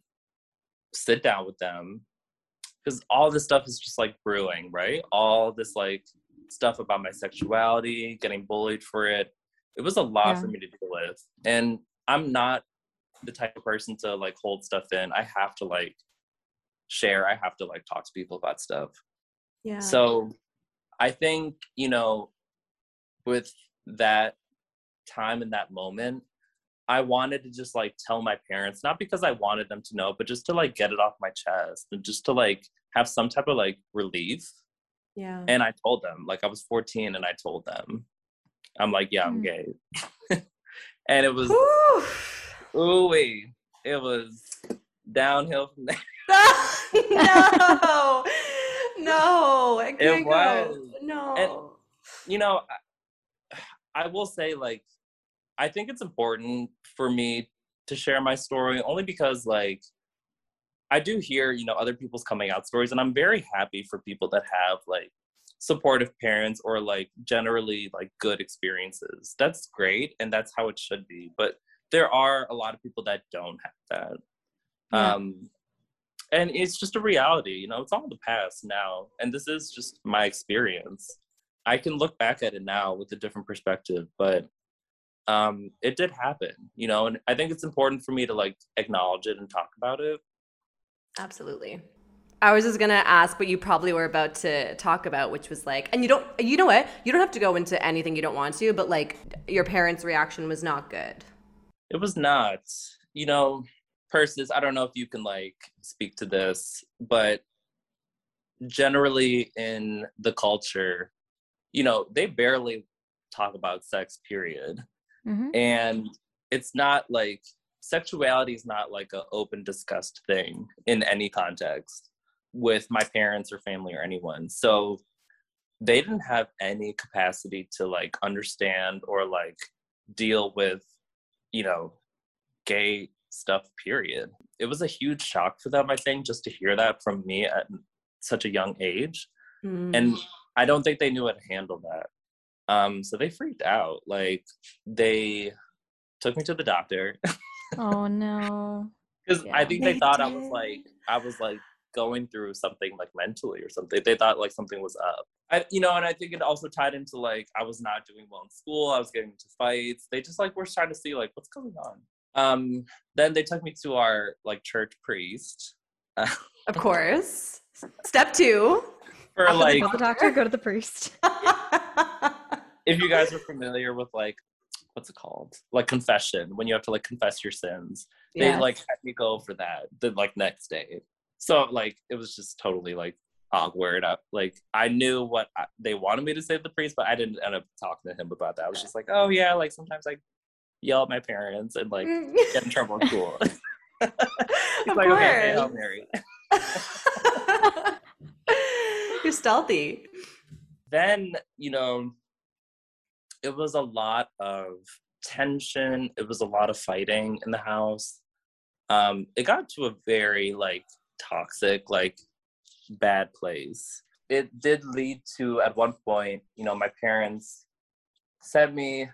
sit down with them because all this stuff is just like brewing right all this like stuff about my sexuality getting bullied for it it was a lot Yeah. for me to deal with and i'm not the type of person to like hold stuff in i have to like share i have to like talk to people about stuff Yeah. so I think, you know, with that time and that moment, I wanted to just like tell my parents, not because I wanted them to know, but just to like get it off my chest and just to like have some type of like relief. Yeah. And I told them, like I was 14 and I told them, I'm like, yeah, I'm Mm. gay. (laughs) and it was, ooh, it was downhill from there. (laughs) no, no, I can't go. was. No. you know, I, I will say, like, I think it's important for me to share my story only because, like, I do hear, you know, other people's coming out stories, and I'm very happy for people that have, like, supportive parents or, like, generally, like, good experiences. That's great, and that's how it should be. But there are a lot of people that don't have that. Yeah. Um, and it's just a reality, you know, it's all in the past now. And this is just my experience. I can look back at it now with a different perspective, but um, it did happen, you know, and I think it's important for me to like acknowledge it and talk about it. Absolutely. I was just gonna ask what you probably were about to talk about, which was like, and you don't, you know what? You don't have to go into anything you don't want to, but like, your parents' reaction was not good. It was not, you know, Persis, I don't know if you can like speak to this, but generally in the culture, you know, they barely talk about sex, period. Mhm. and it's not like sexuality is not like an open discussed thing in any context with my parents or family or anyone so they didn't have any capacity to like understand or like deal with you know gay stuff period it was a huge shock for them i think just to hear that from me at such a young age Mm. and I don't think they knew how to handle that. Um, so they freaked out. Like they took me to the doctor (laughs) Oh no. because Yeah. I think they, They thought I was like I was like going through something like mentally or something. They thought like something was up. I, you know, and I think it also tied into like I was not doing well in school. I was getting into fights. They just like were trying to see like what's going on. Um, then they took me to our like church priest (laughs) of course. Step two. for After like Go to the doctor, go to the priest. if you guys are familiar with like what's it called like confession when you have to like confess your sins they Yes. like had me go for that the like next day so like it was just totally like awkward I, like i knew what I, they wanted me to say to the priest but i didn't end up talking to him about that i was just like oh yeah like sometimes i yell at my parents and like get in trouble at school (laughs) (laughs) he's of like okay, okay Hail course. Mary. (laughs) You're stealthy. then you know it was a lot of tension it was a lot of fighting in the house um it got to a very like toxic like bad place. It did lead to at one point you know my parents sent me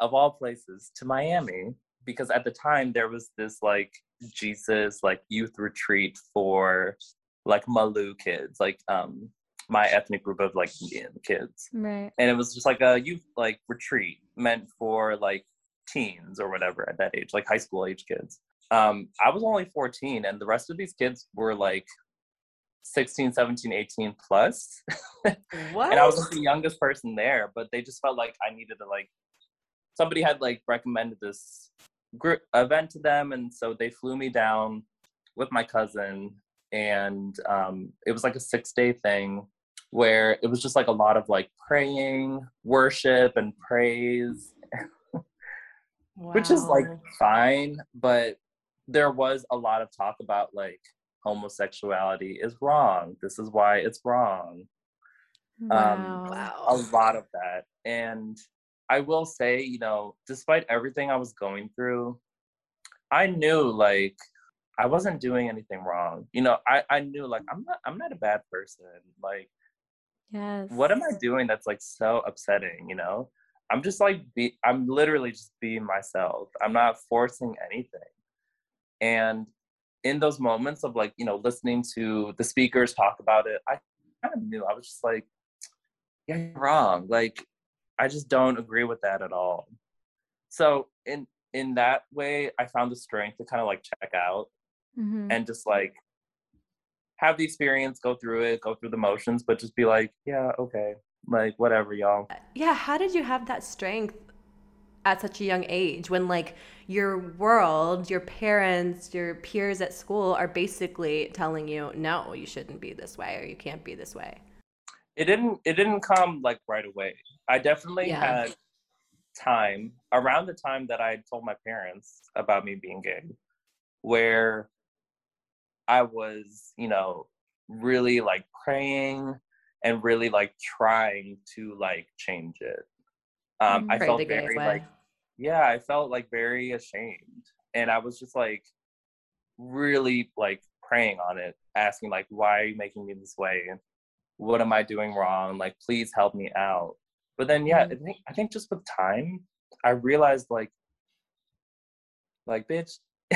of all places to miami because at the time there was this like jesus like youth retreat for like malu kids like um my ethnic group of like indian kids. Right. and it was just like a youth like retreat meant for like teens or whatever at that age like high school age kids um i was only 14 and the rest of these kids were like 16 17 18 plus What? (laughs) and i was like the youngest person there but they just felt like i needed to like somebody had like recommended this group event to them and so they flew me down with my cousin and um, it was like a six day thing where it was just like a lot of like praying worship and praise (laughs) which is like fine but there was a lot of talk about like homosexuality is wrong this is why it's wrong um, Wow. a wow. lot of that. And I will say, you know, despite everything I was going through, I knew like I wasn't doing anything wrong. You know, I, I knew like I'm not I'm not a bad person. Like Yes. what am I doing that's like so upsetting, you know? I'm just like be I'm literally just being myself. I'm not forcing anything. And in those moments of like, you know, listening to the speakers talk about it, I kind of knew. I was just like, yeah, you're wrong. Like, I just don't agree with that at all. So in in that way, I found the strength to kind of like check out Mhm. and just like have the experience, go through it, go through the motions, but just be like, yeah, okay, like whatever, y'all. Yeah, how did you have that strength at such a young age when like your world, your parents, your peers at school are basically telling you, no, you shouldn't be this way or you can't be this way? It didn't it didn't come like right away. I definitely Yeah. had time around the time that I told my parents about me being gay where I was, you know, really like praying and really like trying to like change it. Um, I felt very way. like, yeah, I felt like very ashamed, and I was just like, really like praying on it, asking like, why are you making me this way? And what am I doing wrong? Like, please help me out. But then, yeah. I mm-hmm. think I think just with time, I realized like, like, bitch, (laughs) (laughs)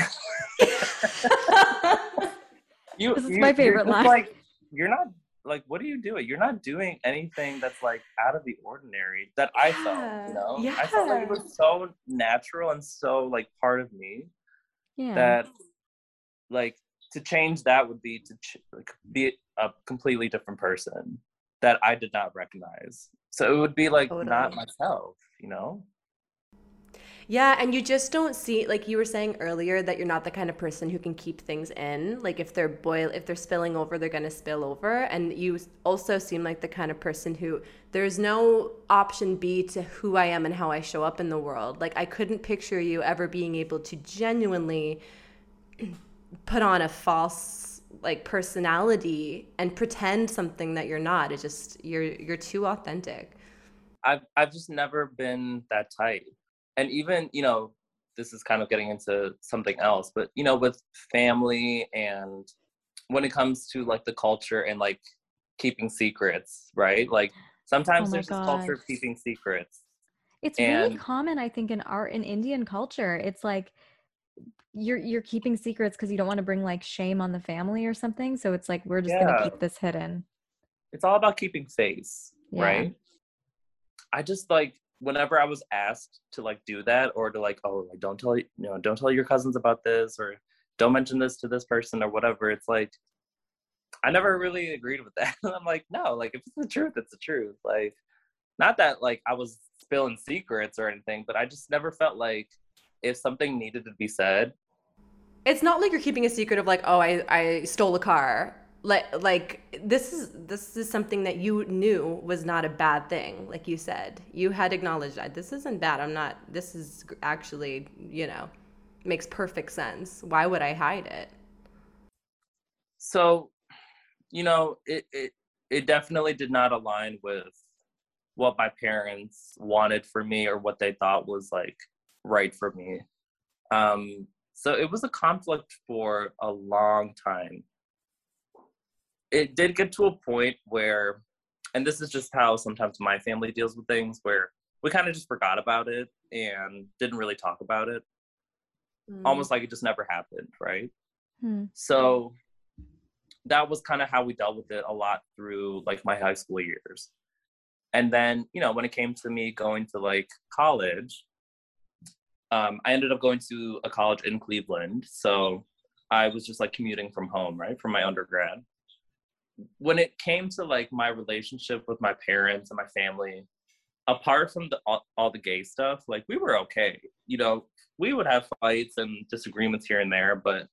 you, This is you- my favorite line. Like, you're not like, what are you doing? You're not doing anything that's like out of the ordinary that I felt. You know, I felt like it was so natural and so like part of me Yeah. that like to change that would be to ch- like, be a completely different person that I did not recognize. So it would be like not myself, you know? Yeah, and you just don't see like you were saying earlier that you're not the kind of person who can keep things in. Like if they're boil if they're spilling over, they're going to spill over, and you also seem like the kind of person who there's no option B to who I am and how I show up in the world. Like I couldn't picture you ever being able to genuinely (clears throat) put on a false like personality and pretend something that you're not. It just you're you're too authentic. I've I've just never been that type. And even, you know, this is kind of getting into something else, but you know, with family and when it comes to like the culture and like keeping secrets, right? Like sometimes Oh there's this culture of keeping secrets. It's really common, I think, in art in Indian culture. It's like you're you're keeping secrets because you don't want to bring like shame on the family or something. So it's like we're just gonna keep this hidden. it's all about keeping face, Yeah. right? I just like whenever I was asked to like do that or to like, oh, like don't tell you know, don't tell your cousins about this or don't mention this to this person or whatever. It's like I never really agreed with that. (laughs) I'm like, no, like if it's the truth, it's the truth. Like not that like I was spilling secrets or anything, but I just never felt like if something needed to be said, It's not like you're keeping a secret of like, oh, I, I stole a car. Like like this is this is something that you knew was not a bad thing. Like you said, you had acknowledged that this isn't bad. I'm not. This is actually you know makes perfect sense. Why would I hide it? so you know it, it it definitely did not align with what my parents wanted for me or what they thought was like right for me um so it was a conflict for a long time it did get to a point where and this is just how sometimes my family deals with things where we kind of just forgot about it and didn't really talk about it almost like it just never happened right Hmm. so that was kind of how we dealt with it a lot through like my high school years. And then, you know, when it came to me going to like college, um, I ended up going to a college in Cleveland. So I was just like commuting from home, right, from my undergrad. When it came to like my relationship with my parents and my family, apart from the all, all the gay stuff, like we were okay. You know, we would have fights and disagreements here and there, but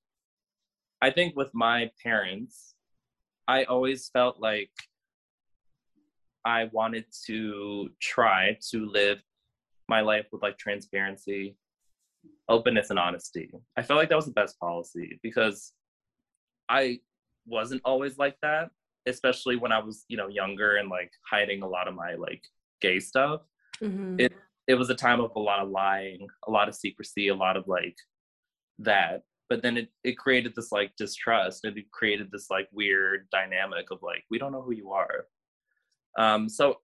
I think with my parents, I always felt like I wanted to try to live my life with like transparency, openness, and honesty. I felt like that was the best policy because I wasn't always like that, especially when I was, you know, younger and like hiding a lot of my like gay stuff. Mhm. It it was a time of a lot of lying, a lot of secrecy, a lot of like that. But then it, it created this like distrust it created this like weird dynamic of like, we don't know who you are. Um, so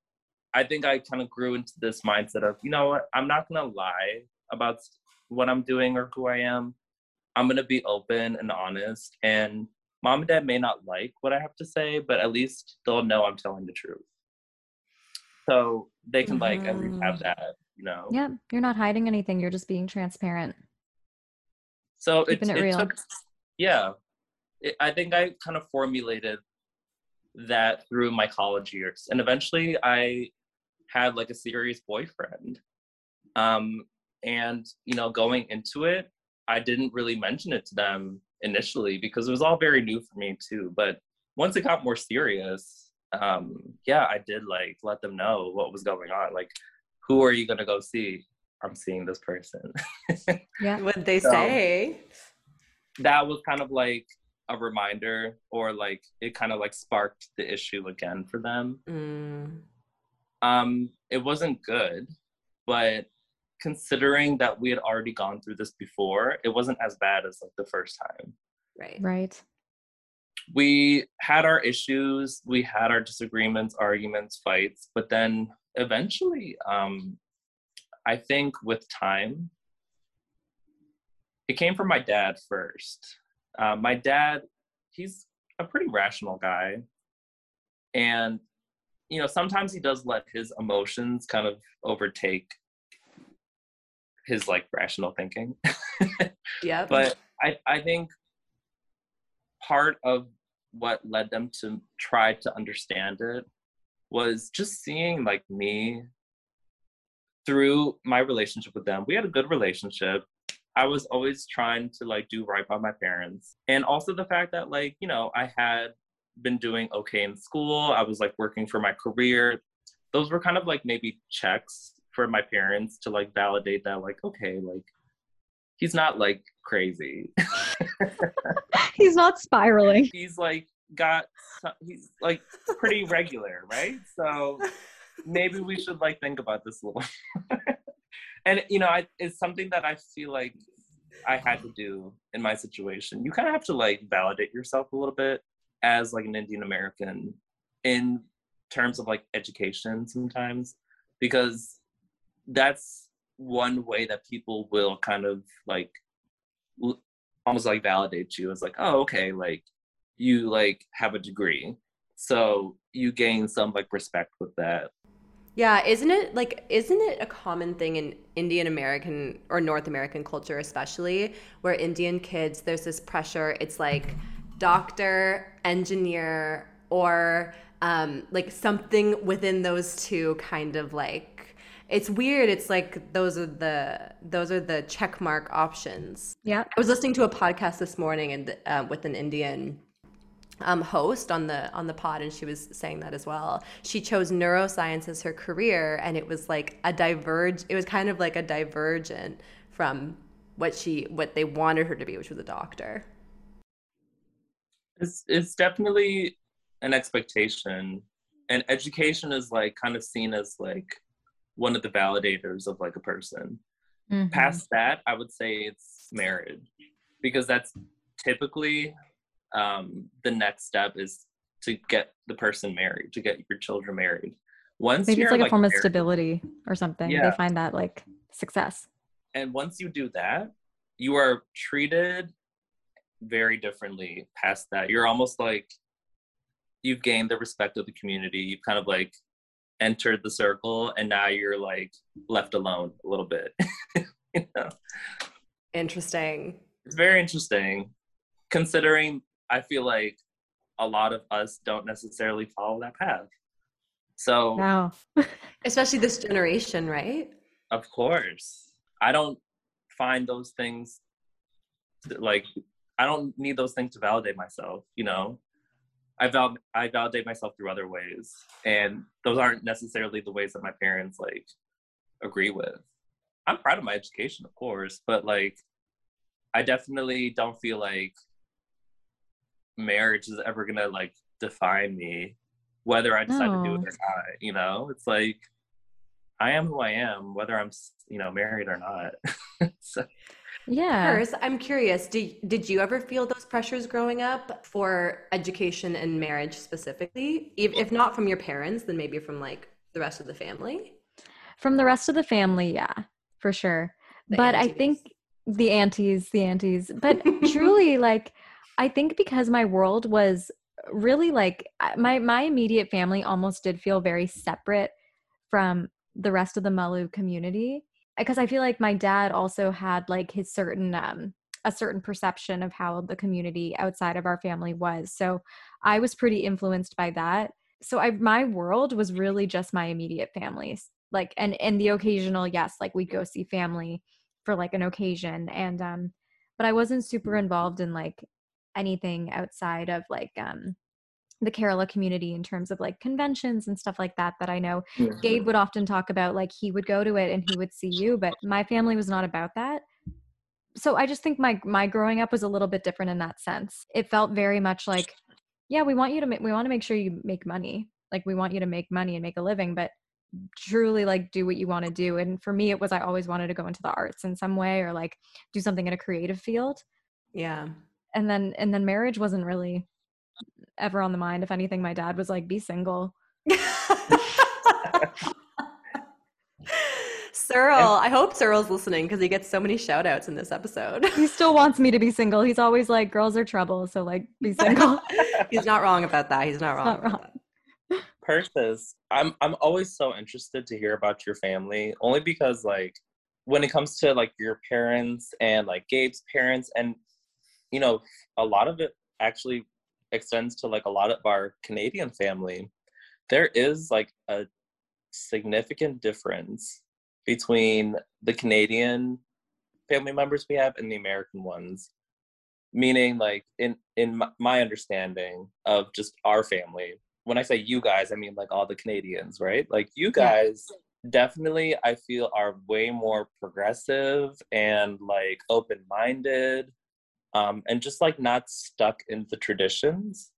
I think I kind of grew into this mindset of, you know what, I'm not gonna lie about what I'm doing or who I am. I'm gonna be open and honest. And mom and dad may not like what I have to say, but at least they'll know I'm telling the truth. So they can like at least have Mhm. that, you know. Yeah, you're not hiding anything. You're just being transparent. So Keeping it real. took, yeah. It, I think I kind of formulated that through my college years, and eventually I had like a serious boyfriend. Um, And, you know, going into it, I didn't really mention it to them initially because it was all very new for me too. But once it got more serious, um, yeah, I did like let them know what was going on. Like, who are you gonna go see? I'm seeing this person. (laughs) yeah. What they so, say? That was kind of like a reminder, or like it kind of like sparked the issue again for them. Mm. Um, it wasn't good, but considering that we had already gone through this before, it wasn't as bad as like the first time. Right. Right. We had our issues, we had our disagreements, arguments, fights, but then eventually, um, I think with time, it came from my dad first. Uh, my dad, he's a pretty rational guy. And, you know, sometimes he does let his emotions kind of overtake his like rational thinking. (laughs) yeah. But I, I think part of what led them to try to understand it was just seeing like me through my relationship with them. We had a good relationship. I was always trying to like do right by my parents. And also the fact that like, you know, I had been doing okay in school. I was like working for my career. Those were kind of like maybe checks for my parents to like validate that like okay like he's not like crazy. (laughs) He's not spiraling. He's like got he's like pretty regular right? So maybe we should like think about this a little (laughs) and you know I, it's something that i feel like i had to do in my situation. You kind of have to like validate yourself a little bit as like an indian american in terms of like education sometimes because that's one way that people will kind of like almost like validate you as like oh okay like you like have a degree. So you gain some like respect with that. Yeah isn't it like isn't it a common thing in indian american or north american culture especially where indian kids there's this pressure it's like doctor engineer or um, like something within those two kind of like it's weird it's like those are the those are the check mark options. Yeah. I was listening to a podcast this morning and uh, with an indian um, host on the on the pod and she was saying that as well. She chose neuroscience as her career and it was like a diverge it was kind of like a divergent from what she what they wanted her to be which was a doctor. It's it's definitely an expectation. And education is like kind of seen as like one of the validators of like a person. Mm-hmm. Past that, I would say it's marriage because that's typically um, the next step is to get the person married, to get your children married. Once maybe it's like, like a form married, of stability or something. Yeah. They find that like success. And once you do that, you are treated very differently past that. You're almost like you've gained the respect of the community. You've kind of like entered the circle and now you're like left alone a little bit. (laughs) You know? Interesting. It's very interesting considering i feel like a lot of us don't necessarily follow that path. So wow. (laughs) Especially this generation right? Of course. I don't find those things like i don't need those things to validate myself you know I val I validate myself through other ways, and those aren't necessarily the ways that my parents like agree with. I'm proud of my education, of course, but like I definitely don't feel like marriage is ever gonna like define me, whether I decide to do it or not. You know, it's like I am who I am, whether I'm you know married or not. (laughs) so yeah. Hers, I'm curious, did, did you ever feel those pressures growing up for education and marriage specifically? If, if not from your parents, then maybe from like the rest of the family? From the rest of the family, yeah, for sure. The but aunties. I think the aunties, the aunties, (laughs) but truly, like, I think because my world was really like my my immediate family almost did feel very separate from the rest of the Malu community because I feel like my dad also had like his certain um a certain perception of how the community outside of our family was. So I was pretty influenced by that. So I my world was really just my immediate families like and and the occasional yes like we go see family for like an occasion and um but i wasn't super involved in like anything outside of like um the Kerala community in terms of like conventions and stuff like that that I know. Mhm. Gabe would often talk about like he would go to it and he would see you but my family was not about that. So I just think my my growing up was a little bit different in that sense. It felt very much like yeah we want you to make we want to make sure you make money. Like we want you to make money and make a living but truly like do what you want to do. And for me it was I always wanted to go into the arts in some way or like do something in a creative field. Yeah. and then and then marriage wasn't really ever on the mind if anything my dad was like be single Cyril, I hope Cyril's listening because he gets so many shout outs in this episode. he still wants me to be single he's always like girls are trouble so like be (laughs) single He's not wrong about that. He's not wrong. not wrong. that. (laughs) Persis, I'm I'm always so interested to hear about your family, only because like when it comes to like your parents and like Gabe's parents, and you know, a lot of it actually extends to like a lot of our Canadian family. There is like a significant difference between the Canadian family members we have and the American ones. Meaning, like in in my- understanding of just our family, when I say you guys, I mean like all the Canadians, right? Like you Yeah. guys definitely I feel are way more progressive and like open-minded um and just like not stuck in the traditions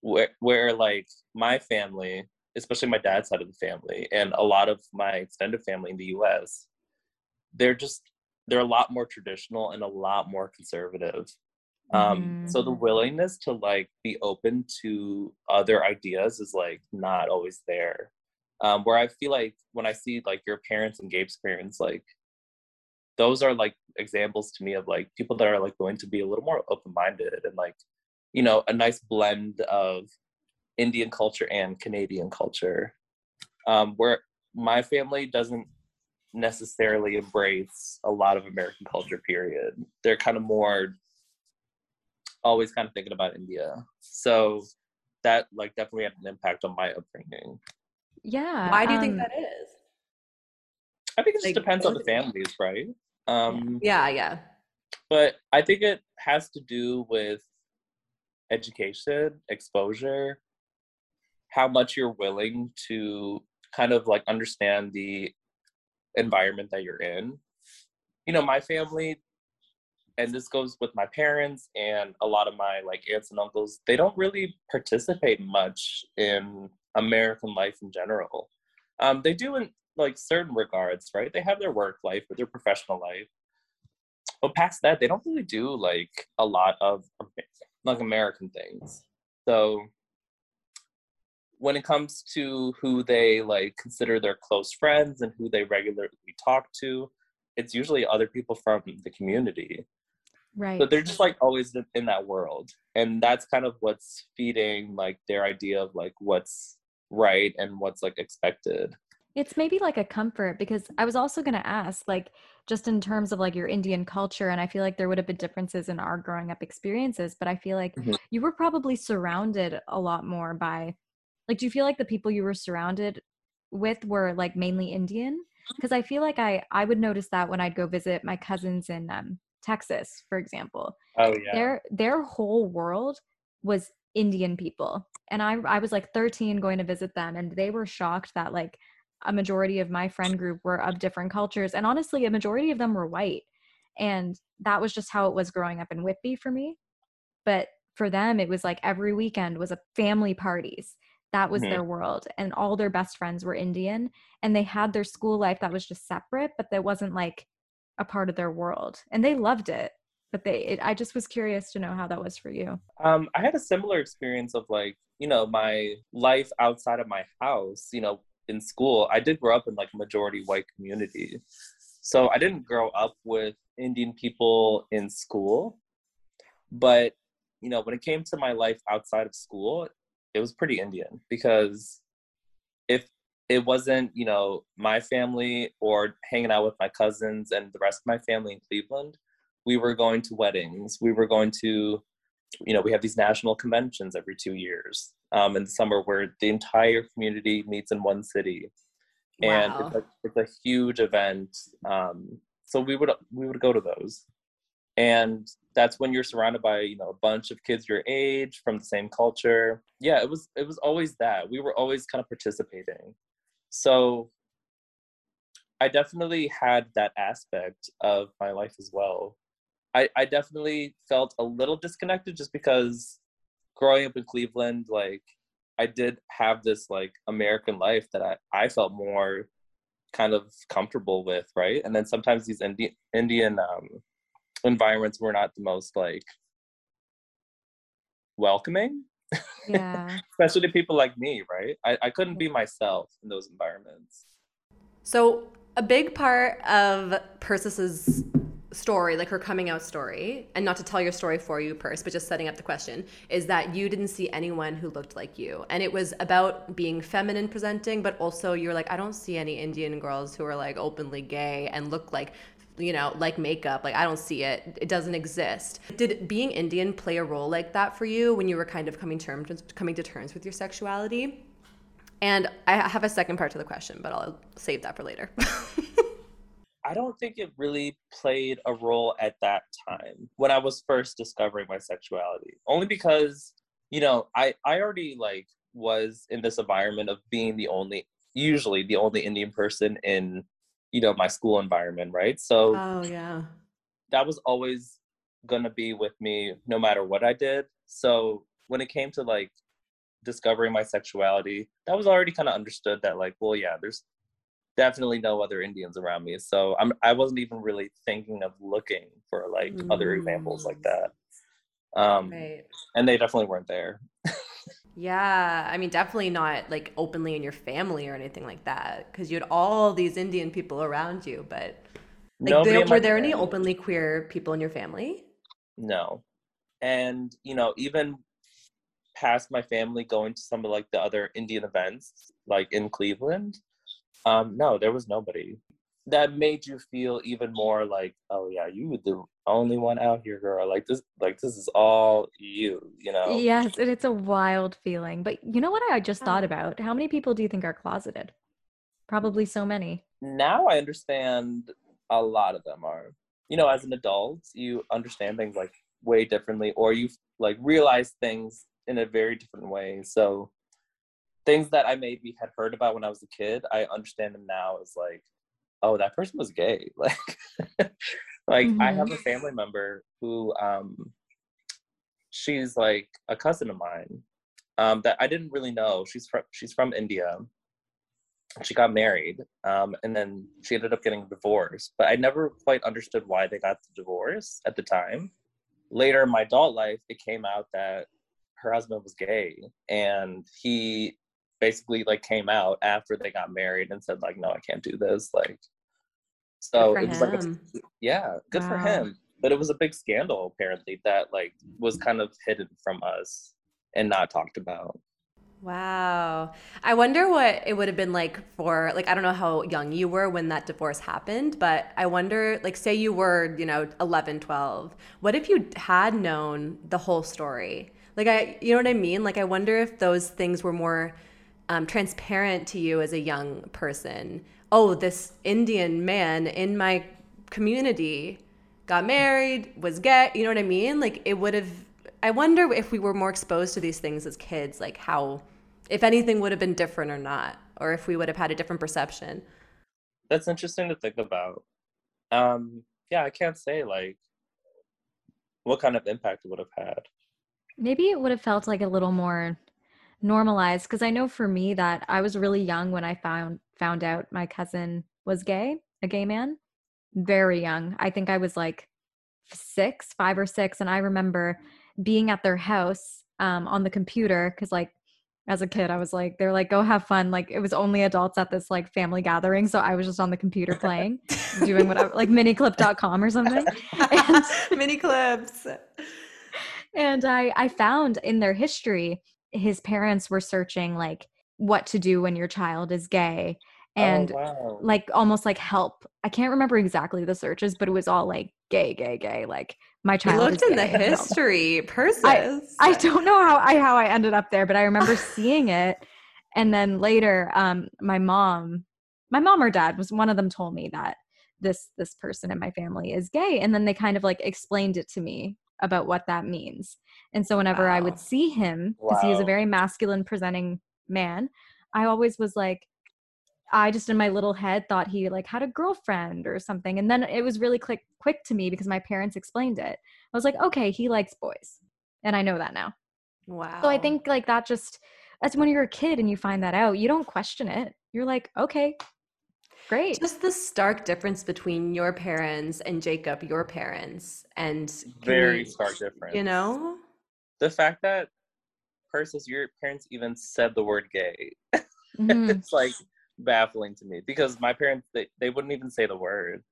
where where like my family, especially my dad's side of the family and a lot of my extended family in the US, they're just they're a lot more traditional and a lot more conservative um so the Mhm. willingness to like be open to other ideas is like not always there um where i feel like when i see like your parents and gabe's parents like those are like examples to me of like people that are like going to be a little more open-minded and like you know a nice blend of indian culture and canadian culture um where my family doesn't necessarily embrace a lot of american culture period they're kind of more always kind of thinking about India. So that like definitely had an impact on my upbringing. yeah Why do you think um, that is? I think it just Like, depends on the what is it? families, right? Um, Yeah, yeah. But I think it has to do with education, exposure, how much you're willing to kind of like understand the environment that you're in. You know, my family, and this goes with my parents and a lot of my like aunts and uncles, they don't really participate much in American life in general. Um, they do in like certain regards, right? They have their work life or their professional life. But past that, they don't really do like a lot of like American things. So when it comes to who they like consider their close friends and who they regularly talk to, it's usually other people from the community. right So they're just like always in- in that world. And that's kind of what's feeding like their idea of like what's right and what's like expected. It's maybe like a comfort because I was also going to ask, like, just in terms of like your Indian culture, and I feel like there would have been differences in our growing up experiences, but I feel like Mhm. you were probably surrounded a lot more by, like, do you feel like the people you were surrounded with were like mainly Indian? Because I feel like I I would notice that when I'd go visit my cousins in um, Texas, for example, Oh yeah. their their whole world was Indian people. And I I was like 13 going to visit them and they were shocked that like a majority of my friend group were of different cultures and honestly a majority of them were white. And that was just how it was growing up in Whitby for me. But for them it was like every weekend was a family parties. That was Mhm. their world and all their best friends were Indian and they had their school life that was just separate but that wasn't like a part of their world and they loved it but they it, i just was curious to know how that was for you Um, I had a similar experience of like, you know, my life outside of my house, you know, in school. I did grow up in like a majority white community. So I didn't grow up with Indian people in school. But, you know, when it came to my life outside of school, it was pretty Indian because if it wasn't, you know, my family or hanging out with my cousins and the rest of my family in Cleveland, we were going to weddings. We were going to you know, we have these national conventions every two years um, in the summer where the entire community meets in one city. and Wow. it's a, it's a huge event. Um, so we would we would go to those, and that's when you're surrounded by you know a bunch of kids your age from the same culture. Yeah, it was it was always that we were always kind of participating. So I definitely had that aspect of my life as well. I, I definitely felt a little disconnected just because growing up in Cleveland, like I did have this like American life that I, I felt more kind of comfortable with, right? And then sometimes these Indi- Indian um, environments were not the most like welcoming, Yeah. (laughs) especially to people like me, right? I, I couldn't be myself in those environments. So a big part of Persis' story, like her coming out story, and not to tell your story for you, Purse, but just setting up the question, is that you didn't see anyone who looked like you. And it was about being feminine presenting, but also you're like, I don't see any Indian girls who are like openly gay and look like you know, like makeup. Like I don't see it. It doesn't exist. Did being Indian play a role like that for you when you were kind of coming terms coming to terms with your sexuality? And I have a second part to the question, but I'll save that for later. (laughs) I don't think it really played a role at that time when I was first discovering my sexuality. Only because, you know, I I already like was in this environment of being the only usually the only Indian person in, you know, my school environment, right? So oh yeah. that was always gonna be with me no matter what I did. So when it came to like discovering my sexuality, that was already kind of understood that like, well, yeah, there's definitely no other Indians around me. So I'm I wasn't even really thinking of looking for like other examples like Mm. that. Um Right. and they definitely weren't there. (laughs) Yeah, I mean, definitely not like openly in your family or anything like that, because you had all these Indian people around you. But like, there, were there any openly queer people in your family? No. And, you know, even past my family going to some of like the other Indian events, like in Cleveland, um, no, there was nobody. That made you feel even more like, oh yeah, you were the only one out here, girl. Like this like this is all you, you know? Yes, and it's a wild feeling. But you know what I just thought about? How many people do you think are closeted? Probably so many. Now I understand a lot of them are. You know, as an adult, you understand things like way differently or you like realize things in a very different way. So things that I maybe had heard about when I was a kid, I understand them now as like, oh, that person was gay. (laughs) Like like I have a family member who um she's like a cousin of mine um that I didn't really know. She's from she's from India. She got married, um, and then she ended up getting a divorce. But I never quite understood why they got the divorce at the time. Later in my adult life, it came out that her husband was gay, and he basically like came out after they got married and said like, "No, I can't do this." Like, so it was like, a, yeah, good for him. But it was a big scandal apparently that like was kind of hidden from us and not talked about. Wow. I wonder what it would have been like for, like, I don't know how young you were when that divorce happened, but I wonder, like, say you were, you know, 11, 12. What if you had known the whole story? Like, I, you know what I mean? Like, I wonder if those things were more um, transparent to you as a young person. Oh, this Indian man in my community got married, was gay. You know what I mean? Like, it would have, I wonder if we were more exposed to these things as kids, like how, if anything would have been different or not, or if we would have had a different perception. That's interesting to think about. Um, yeah, I can't say like what kind of impact it would have had. Maybe it would have felt like a little more normalized because I know for me that I was really young when I found found out my cousin was gay, a gay man. Very young. I think I was like 6, 5 or 6 and I remember being at their house um on the computer cuz like as a kid I was like they're like go have fun like it was only adults at this like family gathering so I was just on the computer playing doing whatever like miniclip.com or something. (laughs) And- Mini clips. (laughs) and I I found in their history his parents were searching like what to do when your child is gay and oh, wow. like almost like help. I can't remember exactly the searches, but it was all like gay, gay, gay. Like my I child. looked is in the gay. (laughs) No. history. Persis. I don't know how I how I ended up there, but I remember seeing it. And then later, um, my mom, my mom or dad was one of them told me that this this person in my family is gay and then they kind of like explained it to me about what that means. And so whenever wow. i would see him because wow. he is a very masculine presenting man i always was like i just in my little head thought he like had a girlfriend or something. And then it was really quick quick to me because my parents explained it. I was like okay he likes boys. And i know that now. Wow so i think like that just that's when you're a kid and you find that out you don't question it. You're like okay Great. Just the stark difference between your parents and Jacob, your parents, and very you, stark difference. You know, the fact that Persis, your parents even said the word gay, (laughs) mm-hmm. it's like baffling to me because my parents they, they wouldn't even say the word.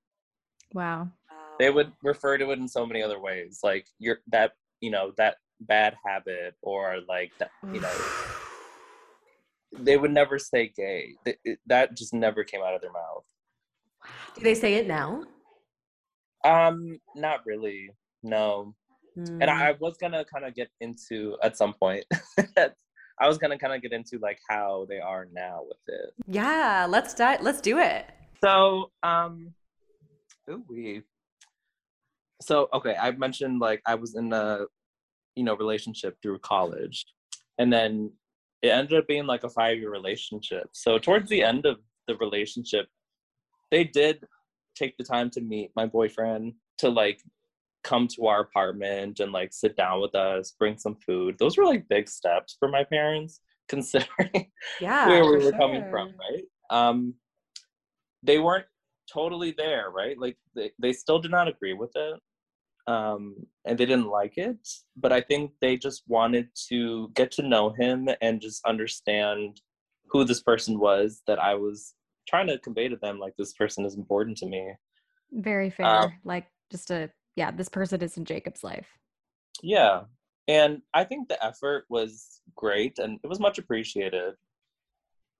Wow. They would refer to it in so many other ways, like you're that you know that bad habit or like that you know they would never say gay. that just never came out of their mouth. Do they say it now? Um, not really. No. Mm. And I was gonna kind of get into at some point. (laughs) I was gonna kind of get into like how they are now with it. Yeah, let's di- let's do it. So, um, ooh, we. So okay, I mentioned like I was in a, you know, relationship through college, and then it ended up being like a five year relationship. So towards the end of the relationship, they did take the time to meet my boyfriend to like come to our apartment and like sit down with us, bring some food. Those were like big steps for my parents, (laughs) considering yeah, where we were sure. coming from, right? Um, they weren't totally there, right? Like they, they still did not agree with it um, and they didn't like it. But I think they just wanted to get to know him and just understand who this person was that I was trying to convey to them. Like this person is important to me. Very fair. Um, like just a yeah, this person is in Jacob's life. Yeah, and I think the effort was great and it was much appreciated.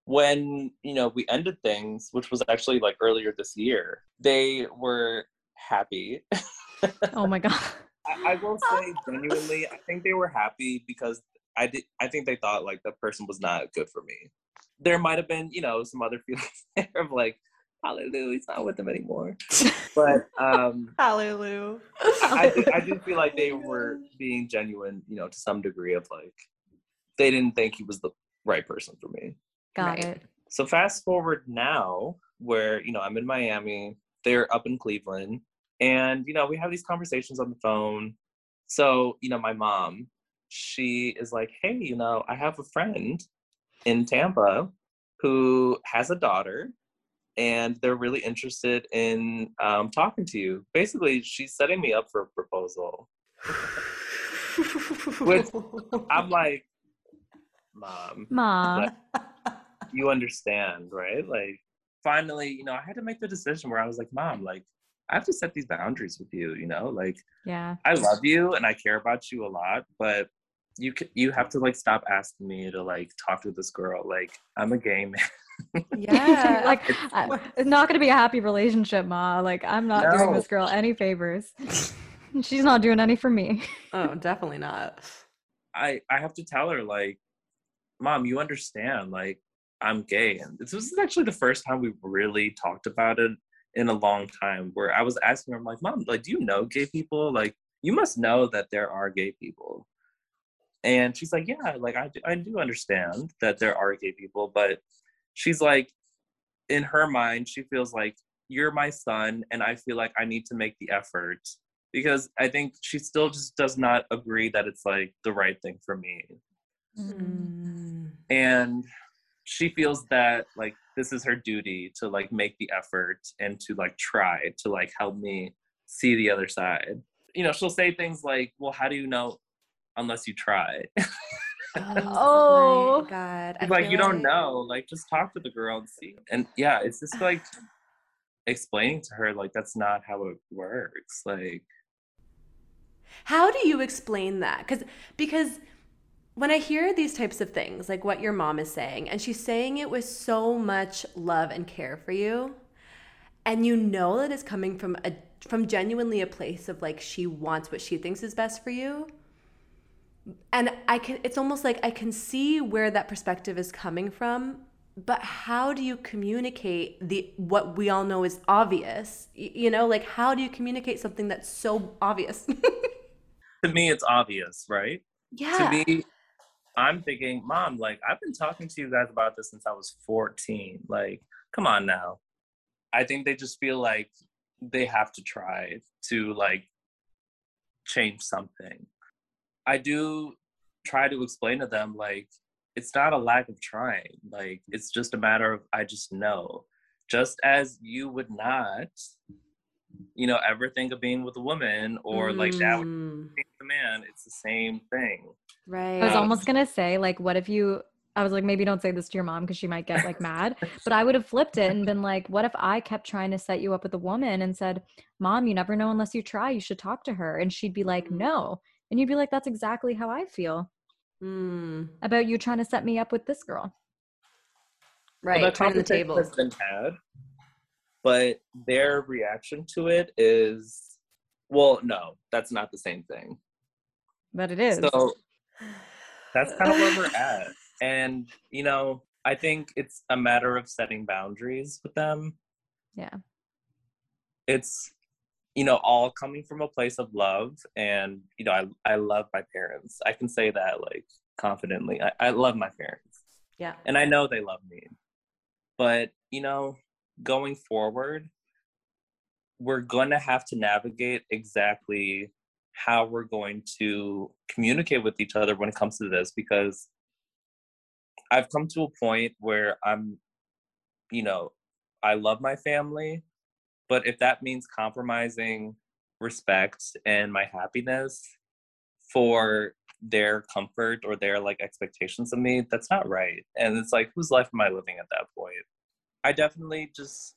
When you know we ended things, which was actually like earlier this year, they were happy (laughs) oh my god. (laughs) I, I, will say genuinely, I think they were happy because I did. I think they thought like the person was not good for me. There might have been, you know, some other (laughs) feelings there of like, hallelujah, he's not with them anymore. But (laughs) um hallelujah. I, I, do, I do feel like they were being genuine, you know, to some degree of like they didn't think he was the right person for me. Got right. it. So fast forward now, where you know I'm in Miami, they're up in Cleveland, and, you know, we have these conversations on the phone. So, you know, my mom, she is like, hey, you know, I have a friend in Tampa who has a daughter and they're really interested in um, talking to you. Basically, she's setting me up for a proposal. (laughs) Which I'm like, mom, (laughs) mom, you understand, right? Like, finally, you know, I had to make the decision where I was like, mom, like, I have to set these boundaries with you, you know, like yeah. I love you and I care about you a lot, but you you have to like stop asking me to like talk to this girl. Like I'm a gay man. yeah, (laughs) like it's not going to be a happy relationship, ma. Like I'm not no. doing this girl any favors. (laughs) She's not doing any for me. oh, definitely not. I I have to tell her like, mom, you understand like I'm gay, and this is actually the first time we really talked about it in a long time where I was asking her, I'm like, Mom, like, do you know gay people? Like, you must know that there are gay people. And she's like, Yeah, like, I do, I do understand that there are gay people, but she's like, in her mind, she feels like, You're my son, and I feel like I need to make the effort because I think she still just does not agree that it's like the right thing for me. Mm. And she feels that like this is her duty to like make the effort and to like try to like help me see the other side. You know she'll say things like well how do you know unless you try? (laughs) Oh, god like you don't know like just talk to the girl and see. And yeah it's just (sighs) like explaining to her like that's not how it works like how do you explain that? Because because when I hear these types of things, like what your mom is saying, and she's saying it with so much love and care for you, and you know that it's coming from a from genuinely a place of like she wants what she thinks is best for you. And I can it's almost like I can see where that perspective is coming from, but how do you communicate the what we all know is obvious? You know, like how do you communicate something that's so obvious? (laughs) to me, it's obvious, right? Yeah. To me, I'm thinking, mom, like I've been talking to you guys about this since I was 14. Like, come on now. I think they just feel like they have to try to like change something. I do try to explain to them like it's not a lack of trying. Like it's just a matter of I just know. Just as you would not, you know, ever think of being with a woman or mm. like that with a man, it's the same thing. Right. I was almost gonna say, like, what if you I was like, maybe don't say this to your mom because she might get like mad. (laughs) But I would have flipped it and been like, what if I kept trying to set you up with a woman and said, Mom, you never know unless you try. You should talk to her. And she'd be like, mm. no. And you'd be like, that's exactly how I feel mm. about you trying to set me up with this girl. Right. Well, that the table. has been had, but their reaction to it is, well, no, that's not the same thing. But it is. So that's kind of where we're (sighs) at. And, you know, I think it's a matter of setting boundaries with them. Yeah. It's, you know, all coming from a place of love. And, you know, I, I love my parents. I can say that like confidently. I, I love my parents. Yeah. And I know they love me. But, you know, going forward, we're going to have to navigate exactly how we're going to communicate with each other when it comes to this because I've come to a point where I'm, you know, I love my family, but if that means compromising respect and my happiness for their comfort or their like expectations of me, that's not right. And it's like, whose life am I living at that point? I definitely just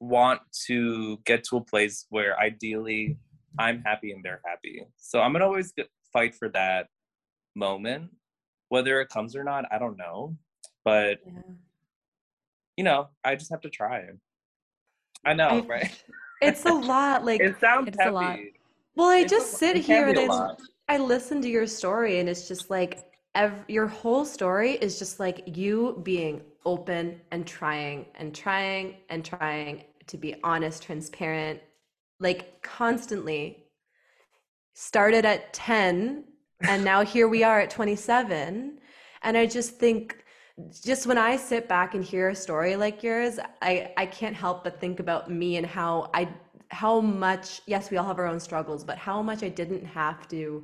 want to get to a place where ideally I'm happy and they're happy. So I'm gonna always get, fight for that moment whether it comes or not, I don't know. But yeah. you know, I just have to try. I know, I, right? (laughs) It's a lot. Like it sounds it's heavy. a lot. Well, I it's just sit here and I, I listen to your story, and it's just like your whole story is just like you being open and trying and trying and trying to be honest, transparent, like constantly. Started at 10 and now (laughs) here we are at 27 and i just think just when i sit back and hear a story like yours i i can't help but think about me and how i how much yes we all have our own struggles but how much i didn't have to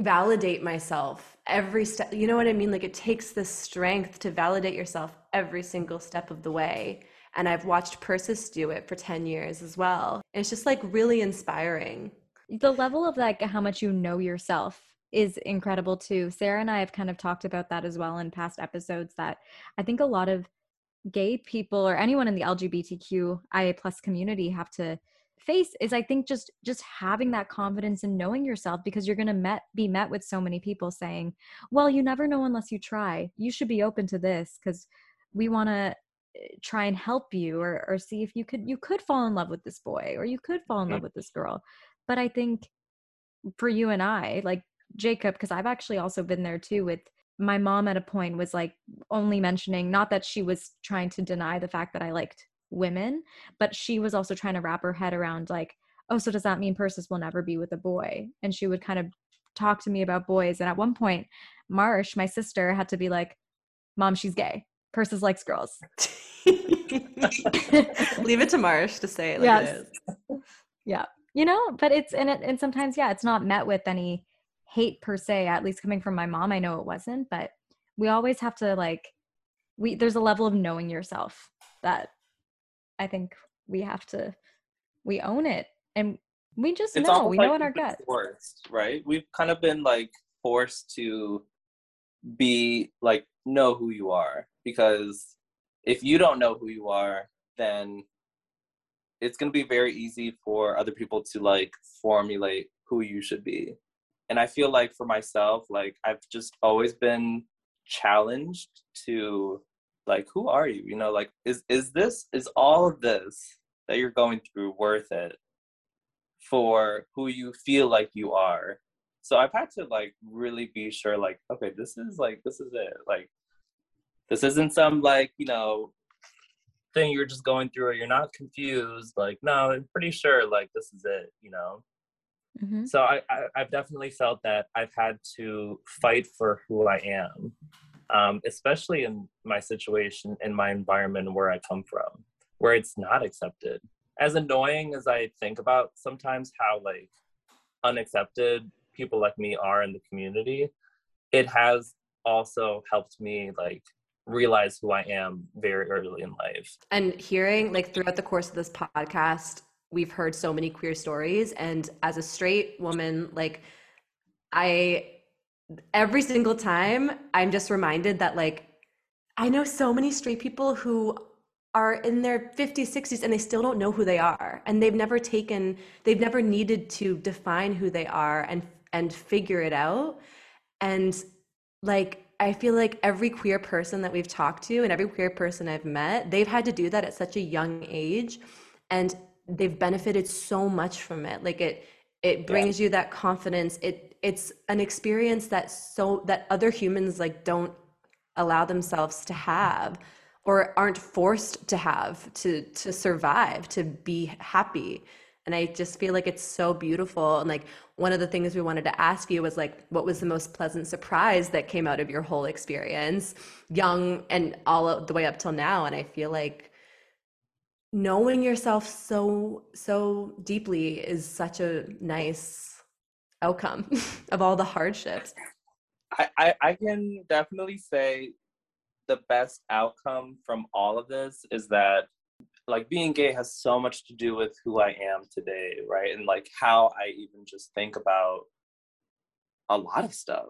validate myself every step you know what i mean? Like it takes this strength to validate yourself every single step of the way. And i've watched persis do it for 10 years as well. It's just like really inspiring. The level of like how much you know yourself is incredible too. Sarah and I have kind of talked about that as well in past episodes that I think a lot of gay people or anyone in the LGBTQIA plus community have to face is I think just just having that confidence and knowing yourself because you're going to met be met with so many people saying, "Well, you never know unless you try. You should be open to this cuz we want to eh, try and help you or or see if you could you could fall in love with this boy or you could fall in love with this girl but I think for you and I, like Jacob, because I've actually also been there too with my mom at a point was like only mentioning not that she was trying to deny the fact that I liked women, but she was also trying to wrap her head around like, oh, so does that mean Persis will never be with a boy? And she would kind of talk to me about boys. And at one point, Marsh, my sister, had to be like, Mom, she's gay. Persis likes girls. (laughs) Leave it to Marsh to say it like yes. it. Yeah you know but it's and it and sometimes yeah it's not met with any hate per se at least coming from my mom i know it wasn't but we always have to like we there's a level of knowing yourself that i think we have to we own it and we just it's know we like know in our gut forced right? We've kind of been like forced to be like know who you are because if you don't know who you are then it's going to be very easy for other people to like formulate who you should be. And i feel like for myself like i've just always been challenged to like who are you? You know like is is this is all of this that you're going through worth it for who you feel like you are? So i've had to like really be sure like okay this is like this is it. Like this isn't some like you know thing you're just going through or you're not confused. Like no i'm pretty sure like this is it you know? Mm-hmm. so I, I have definitely felt that i've had to fight for who i am um, especially in my situation in my environment where i come from where it's not accepted as annoying as i think about sometimes how like unaccepted people like me are in the community it has also helped me like realize who I am very early in life. And hearing like throughout the course of this podcast, we've heard so many queer stories and as a straight woman like I every single time I'm just reminded that like I know so many straight people who are in their 50s 60s and they still don't know who they are and they've never taken they've never needed to define who they are and and figure it out and like I feel like every queer person that we've talked to and every queer person I've met, they've had to do that at such a young age and they've benefited so much from it. Like it it brings yeah. you that confidence. It it's an experience that so that other humans like don't allow themselves to have or aren't forced to have to to survive, to be happy. And i just feel like it's so beautiful. And like one of the things we wanted to ask you was like what was the most pleasant surprise that came out of your whole experience young and all the way up till now? And i feel like knowing yourself so so deeply is such a nice outcome (laughs) of all the hardships I, I, I can definitely say the best outcome from all of this is that like being gay has so much to do with who I am today, right? And like how I even just think about a lot of stuff.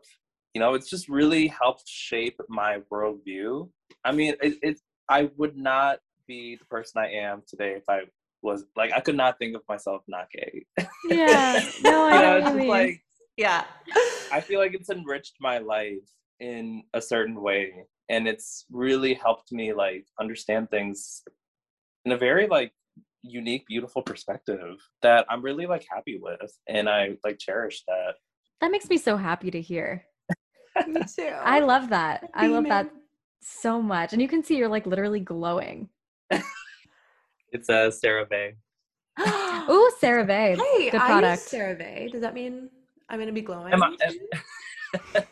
You know, it's just really helped shape my worldview. I mean, it, it I would not be the person I am today if I was like I could not think of myself not gay. Yeah. (laughs) No, I know, just like yeah. I feel like it's enriched my life in a certain way and it's really helped me like understand things in a very like unique, beautiful perspective that I'm really like happy with. And I like cherish that. That makes me so happy to hear. (laughs) me too. I love that. I love that so much. And you can see you're like literally glowing. (laughs) it's a uh, CeraVe. (gasps) Ooh, CeraVe. Hey, Good product. I use CeraVe. Does that mean I'm going to be glowing? Am I, (laughs) am-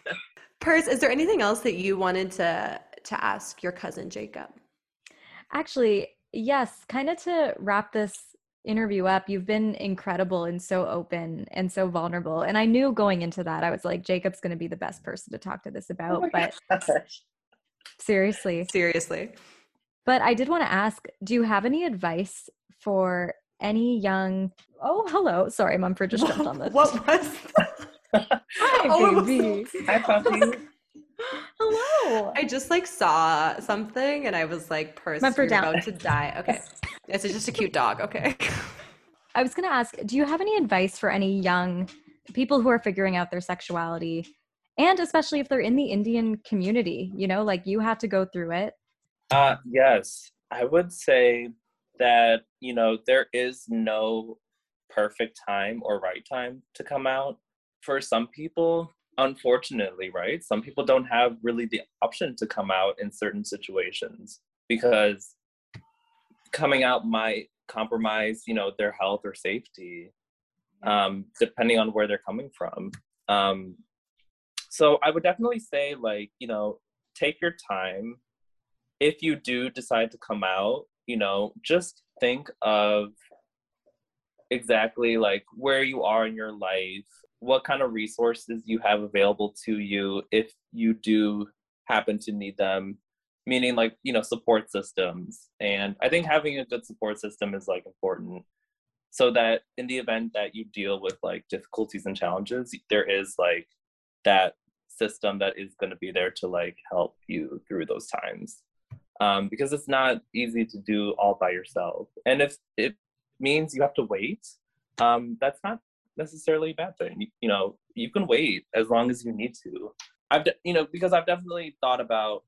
Purse, is there anything else that you wanted to to ask your cousin Jacob? Actually, yes, kind of to wrap this interview up, you've been incredible and so open and so vulnerable. And I knew going into that, I was like, Jacob's going to be the best person to talk to this about. Oh but gosh. seriously, seriously. But I did want to ask do you have any advice for any young oh hello sorry mumford just jumped on (laughs) this what (laughs) was hi (laughs) oh, baby hi puppy Hello. I just like saw something and I was like, "Person, down. about to die." Okay, it's just a cute dog. Okay. I was gonna ask, do you have any advice for any young people who are figuring out their sexuality, and especially if they're in the Indian community? You know, like you had to go through it. Uh, yes, I would say that you know there is no perfect time or right time to come out. For some people, unfortunately, right? Some people don't have really the option to come out in certain situations because coming out might compromise, you know, their health or safety, um, depending on where they're coming from. Um, so I would definitely say, like, you know, take your time. If you do decide to come out, you know, just think of exactly like where you are in your life what kind of resources you have available to you if you do happen to need them meaning like you know support systems. And i think having a good support system is like important so that in the event that you deal with like difficulties and challenges there is like that system that is going to be there to like help you through those times um, because it's not easy to do all by yourself and if it means you have to wait um, that's not necessarily a bad thing. You, you, know, you can wait as long as you need to. I've, de- you know, because I've definitely thought about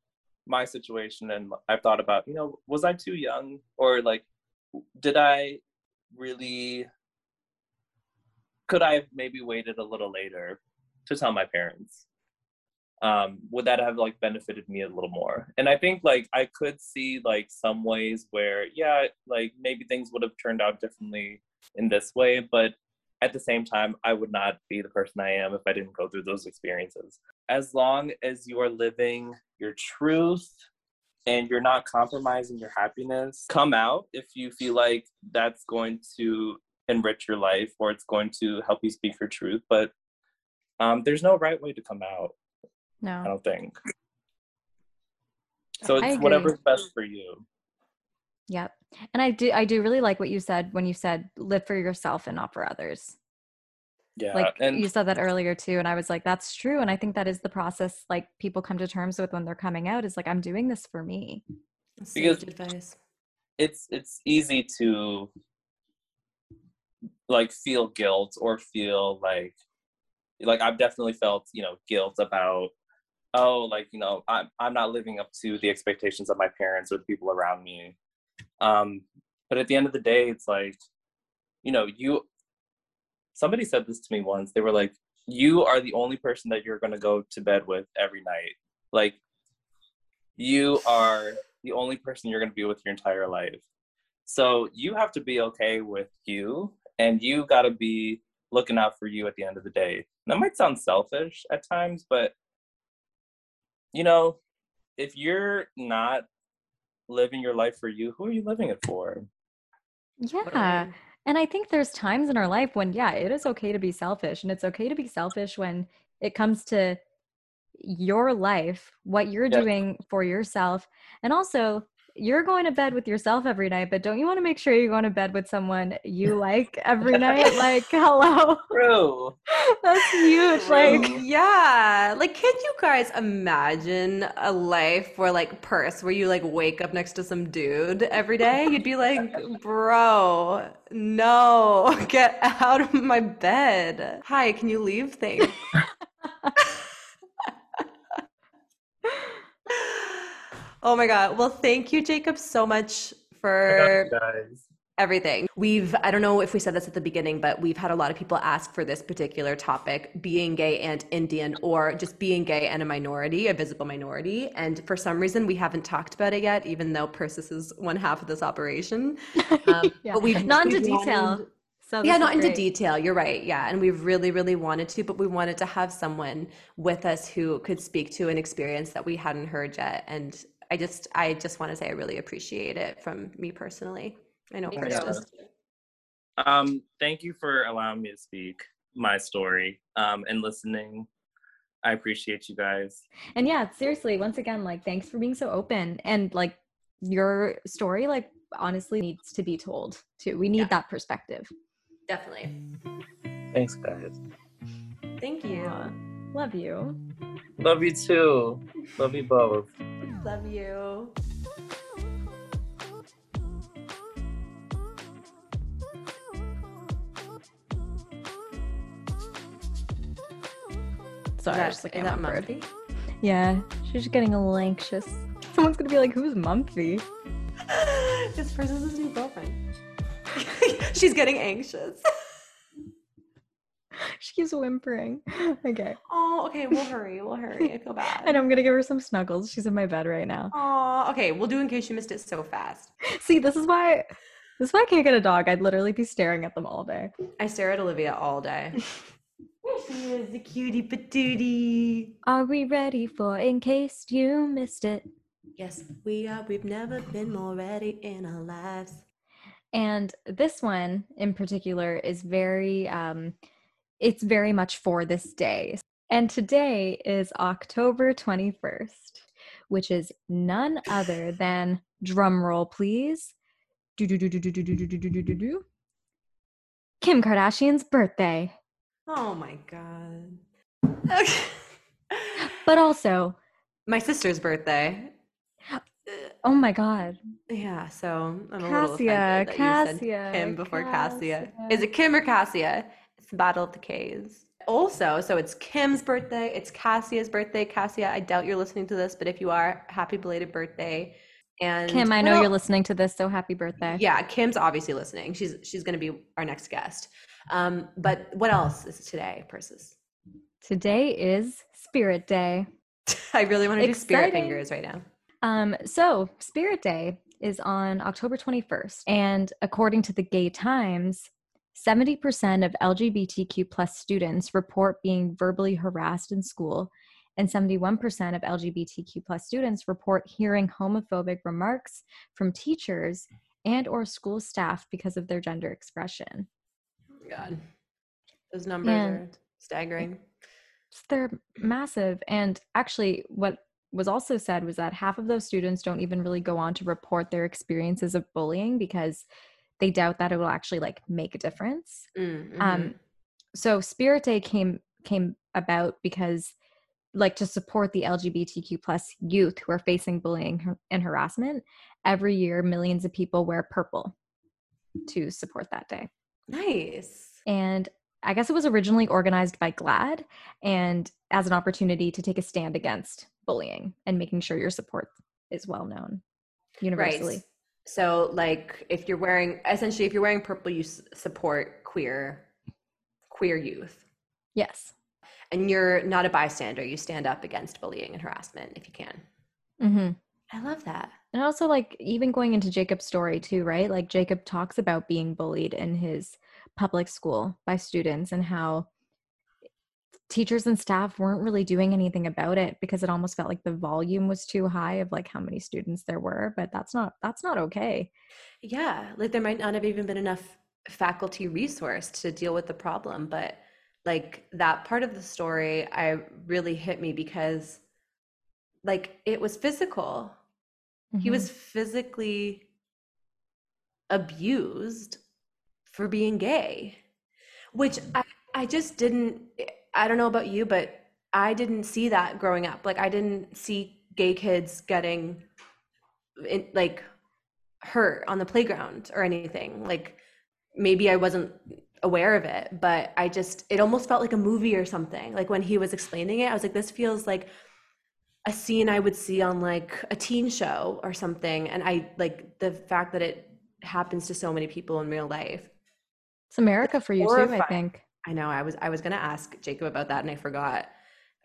my situation and I've thought about, you know, was I too young or like, did I really, could I have maybe waited a little later to tell my parents? Um, would that have like benefited me a little more? And I think like I could see like some ways where yeah, like maybe things would have turned out differently in this way, but at the same time, I would not be the person I am if I didn't go through those experiences. As long as you are living your truth and you're not compromising your happiness, come out if you feel like that's going to enrich your life or it's going to help you speak your truth. But um, there's no right way to come out. No. I don't think. So it's whatever's best for you. Yep. And I do I do really like what you said when you said live for yourself and not for others. Yeah. like and you said that earlier too and I was like that's true and I think that is the process like people come to terms with when they're coming out is like I'm doing this for me. Because- advice. it's it's easy to like feel guilt or feel like like I've definitely felt, you know, guilt about oh, like, you know, I'm I'm not living up to the expectations of my parents or the people around me. Um, but at the end of the day, it's like, you know, you somebody said this to me once. They were like, you are the only person that you're gonna go to bed with every night. Like you are the only person you're gonna be with your entire life. So you have to be okay with you and you gotta be looking out for you at the end of the day. That might sound selfish at times, but you know, if you're not living your life for you, who are you living it for? Yeah. And I think there's times in our life when, yeah, it is okay to be selfish. And it's okay to be selfish when it comes to your life, what you're Yeah. doing for yourself. And also, you're going to bed with yourself every night, but don't you want to make sure you're going to bed with someone you (laughs) like every night? Like, hello. (laughs) True. (laughs) That's huge. Like, yeah, like can you guys imagine a life where like purse where you like wake up next to some dude every day? You'd be like, bro, no, get out of my bed. Hi, can you leave? Thanks. Oh my God. Well, thank you, Jacob, so much for guys. everything. We've, I don't know if we said this at the beginning, but we've had a lot of people ask for this particular topic being gay and Indian, or just being gay and a minority, a visible minority. And for some reason, we haven't talked about it yet, even though Persis is one half of this operation. (laughs) Um, Yeah. But we've Not into detail. wanted- so yeah, not into great. detail. You're right. Yeah. And we've really, really wanted to, but we wanted to have someone with us who could speak to an experience that we hadn't heard yet. And I just, I just want to say I really appreciate it from me personally. I know Thank you. does. Um, thank you for allowing me to speak my story um, and listening. I appreciate you guys. And yeah, seriously, once again, like, thanks for being so open. And like, your story, like, honestly needs to be told too. We need Yeah. that perspective. Definitely. Thanks, guys. Thank you. Aw, love you. Love you too. Love you both. Love you. Sorry, Is I that, just like is that Mumpy? Yeah, she's just getting a little anxious. Someone's gonna be like, "Who's Mumpy?" (laughs) this person's his new girlfriend. (laughs) She's getting anxious. (laughs) She keeps whimpering. (laughs) Okay, Oh, okay. We'll (laughs) hurry. We'll hurry. I feel bad. and I'm gonna give her some snuggles. She's in my bed right now. Oh, okay. We'll do in case you missed it so fast. (laughs) See, this is why. This is why I can't get a dog. I'd literally be staring at them all day. I stare at Olivia all day. she is the cutie patootie. Are we ready for in case you missed it? Yes, we are. We've never been more ready in our lives. And this one in particular is very, um, it's very much for this day. And today is October 21st, which is none other than drumroll, please. Kim Kardashian's birthday. Oh my god. But also my sister's birthday. Oh my god. Yeah, so I'm Cassia, a little Cassia, that you said Kim before Cassia. Cassia. Is it Kim or Cassia? It's the Battle of the K's. Also, so it's Kim's birthday, it's Cassia's birthday. Cassia, I doubt you're listening to this, but if you are, happy belated birthday. And Kim, I what know you're listening to this, so happy birthday. Yeah, Kim's obviously listening. She's she's going to be our next guest. Um, but what else is today, Persis? Today is Spirit Day. (laughs) I really want to do spirit fingers right now. Um, so Spirit Day is on October 21st, and according to the Gay Times, 70% of LGBTQ plus students report being verbally harassed in school, and 71% of LGBTQ plus students report hearing homophobic remarks from teachers and or school staff because of their gender expression. Oh God. Those numbers And- are staggering. they're massive and actually what was also said was that half of those students don't even really go on to report their experiences of bullying because they doubt that it will actually like make a difference Mm, um mhm. so spirit day came came about because like to support the lgbtq plus youth who are facing bullying and harassment every year millions of people wear purple to support that day nice. and I guess it was originally organized by GLAAD and as an opportunity to take a stand against bullying and making sure your support is well known universally. Right. So, like, if you're wearing, essentially, if you're wearing purple, you s- support queer, queer youth, Yes. and you're not a bystander. You stand up against bullying and harassment if you can. hmm I love that. And also, like, even going into Jacob's story, too, right? Like, Jacob talks about being bullied in his public school by students and how teachers and staff weren't really doing anything about it because it almost felt like the volume was too high of like how many students there were but that's not that's not okay Yeah, like there might not have even been enough faculty resource to deal with the problem, but like that part of the story I really hit me because like it was physical. He Mhm. was physically abused for being gay, which I I just didn't I don't know about you, but I didn't see that growing up. Like I didn't see gay kids getting in, like hurt on the playground or anything. Like maybe I wasn't aware of it, but I just it almost felt like a movie or something. Like when he was explaining it, I was like this feels like a scene I would see on like a teen show or something and I like the fact that it happens to so many people in real life. it's america for you too i think I know I was I was going to ask Jacob about that and I forgot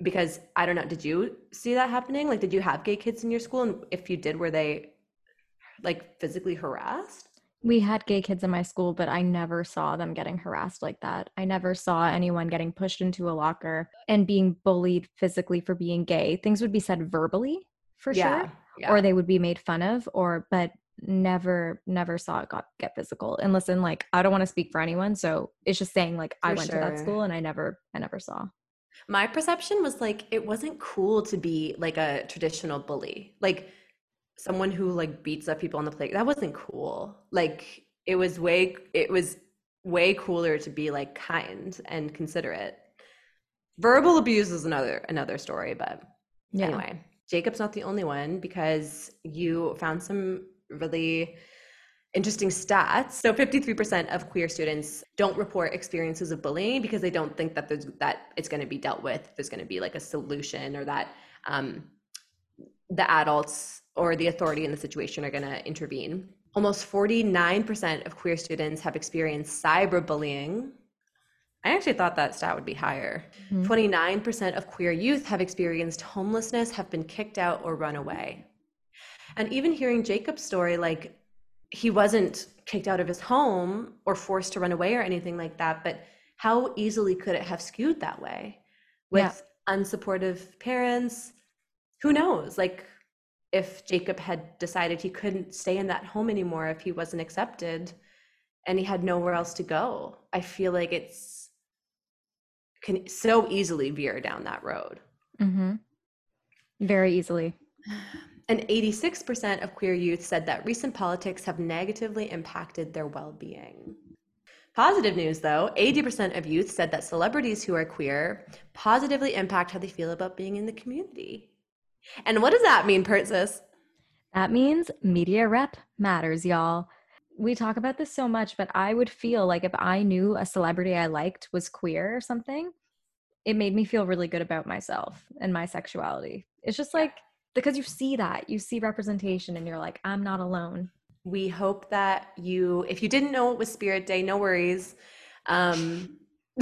because I don't know did you see that happening? Like did you have gay kids in your school and if you did were they like physically harassed? we had gay kids in my school but i never saw them getting harassed like that i never saw anyone getting pushed into a locker and being bullied physically for being gay things would be said verbally for sure yeah. or they would be made fun of or but never never saw it got get physical and listen like i don't want to speak for anyone so it's just saying like i For went to that school and i never i never saw My perception was like it wasn't cool to be like a traditional bully. Like someone who like beats up people on the play. That wasn't cool. Like it was way it was way cooler to be like kind and considerate. Verbal abuse is another another story, but yeah Anyway, Jacob's not the only one because you found some really interesting stats. So 53% of queer students don't report experiences of bullying because they don't think that there's that it's going to be dealt with. There's going to be like a solution or that um, the adults or the authority in the situation are going to intervene. Almost 49% of queer students have experienced cyberbullying. I actually thought that stat would be higher. Mhm. 29% of queer youth have experienced homelessness, have been kicked out, or run away. And even hearing Jacob's story, like he wasn't kicked out of his home or forced to run away or anything like that, but how easily could it have skewed that way with unsupportive parents? Who knows? Like if Jacob had decided he couldn't stay in that home anymore if he wasn't accepted and he had nowhere else to go, I feel like it's can so easily veer down that road. hmm very easily (sighs) (sighs) (sighs) And 86% of queer youth said that recent politics have negatively impacted their well being. Positive news though 80% of youth said that celebrities who are queer positively impact how they feel about being in the community. And what does that mean, Persis? That means media rep matters, y'all. We talk about this so much, but I would feel like if I knew a celebrity I liked was queer or something, it made me feel really good about myself and my sexuality. It's just like because you see that, you see representation and you're like, I'm not alone. We hope that you, if you didn't know it was Spirit Day, no worries. Um, (laughs)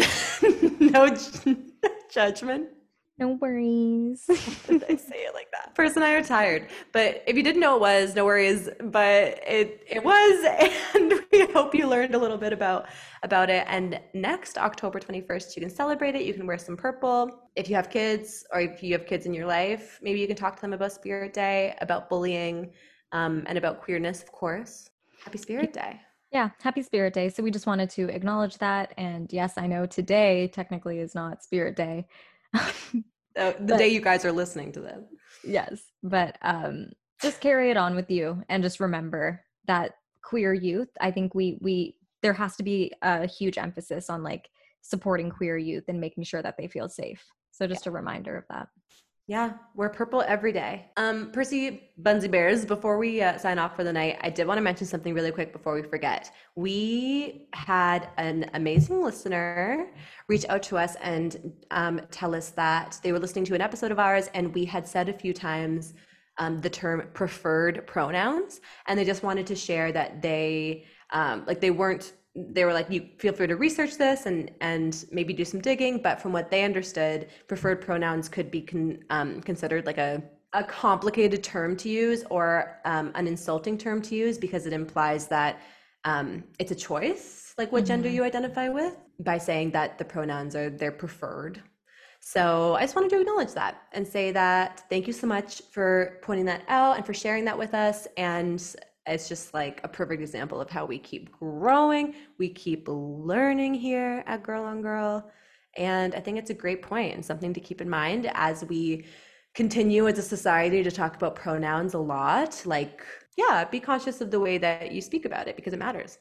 no ju- (laughs) judgment. No worries. (laughs) Did I say it. Persis and I are tired. But if you didn't know it was, no worries. But it it was, (laughs) and we hope you learned a little bit about about it. And next October 21st, you can celebrate it. You can wear some purple. If you have kids or if you have kids in your life, maybe you can talk to them about Spirit Day, about bullying, um, and about queerness, of course. Happy Spirit Day. Yeah, happy Spirit Day. So we just wanted to acknowledge that. And yes, I know today technically is not Spirit Day. (laughs) the, the but, day you guys are listening to this. Yes, but um, just carry it on with you, and just remember that queer youth. I think we we there has to be a huge emphasis on like supporting queer youth and making sure that they feel safe. So just yeah. a reminder of that. Yeah, we're purple every day. Um, Percy Bunsy Bears, before we uh, sign off for the night, I did want to mention something really quick before we forget. We had an amazing listener reach out to us and um, tell us that they were listening to an episode of ours and we had said a few times um, the term preferred pronouns. And they just wanted to share that they, um, like, they weren't they were like, you feel free to research this and and maybe do some digging. But from what they understood, preferred pronouns could be con, um, considered like a a complicated term to use or um, an insulting term to use because it implies that um, it's a choice, like what mm-hmm. gender you identify with, by saying that the pronouns are their preferred. So I just wanted to acknowledge that and say that thank you so much for pointing that out and for sharing that with us. And it's just like a perfect example of how we keep growing, we keep learning here at Girl on Girl. And I think it's a great point and something to keep in mind as we continue as a society to talk about pronouns a lot. Like, yeah, be conscious of the way that you speak about it because it matters.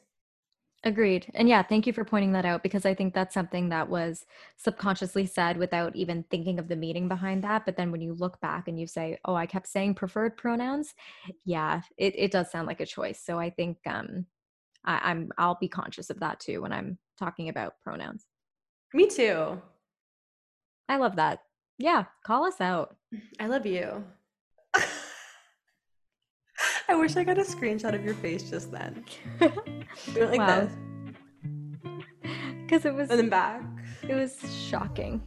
Agreed. And yeah, thank you for pointing that out because I think that's something that was subconsciously said without even thinking of the meaning behind that. But then when you look back and you say, oh, I kept saying preferred pronouns, yeah, it, it does sound like a choice. So I think um, I, I'm I'll be conscious of that too when I'm talking about pronouns. Me too. I love that. Yeah, call us out. I love you. I wish I got a screenshot of your face just then. Do (laughs) it like wow. this. Because it was and then back. It was shocking.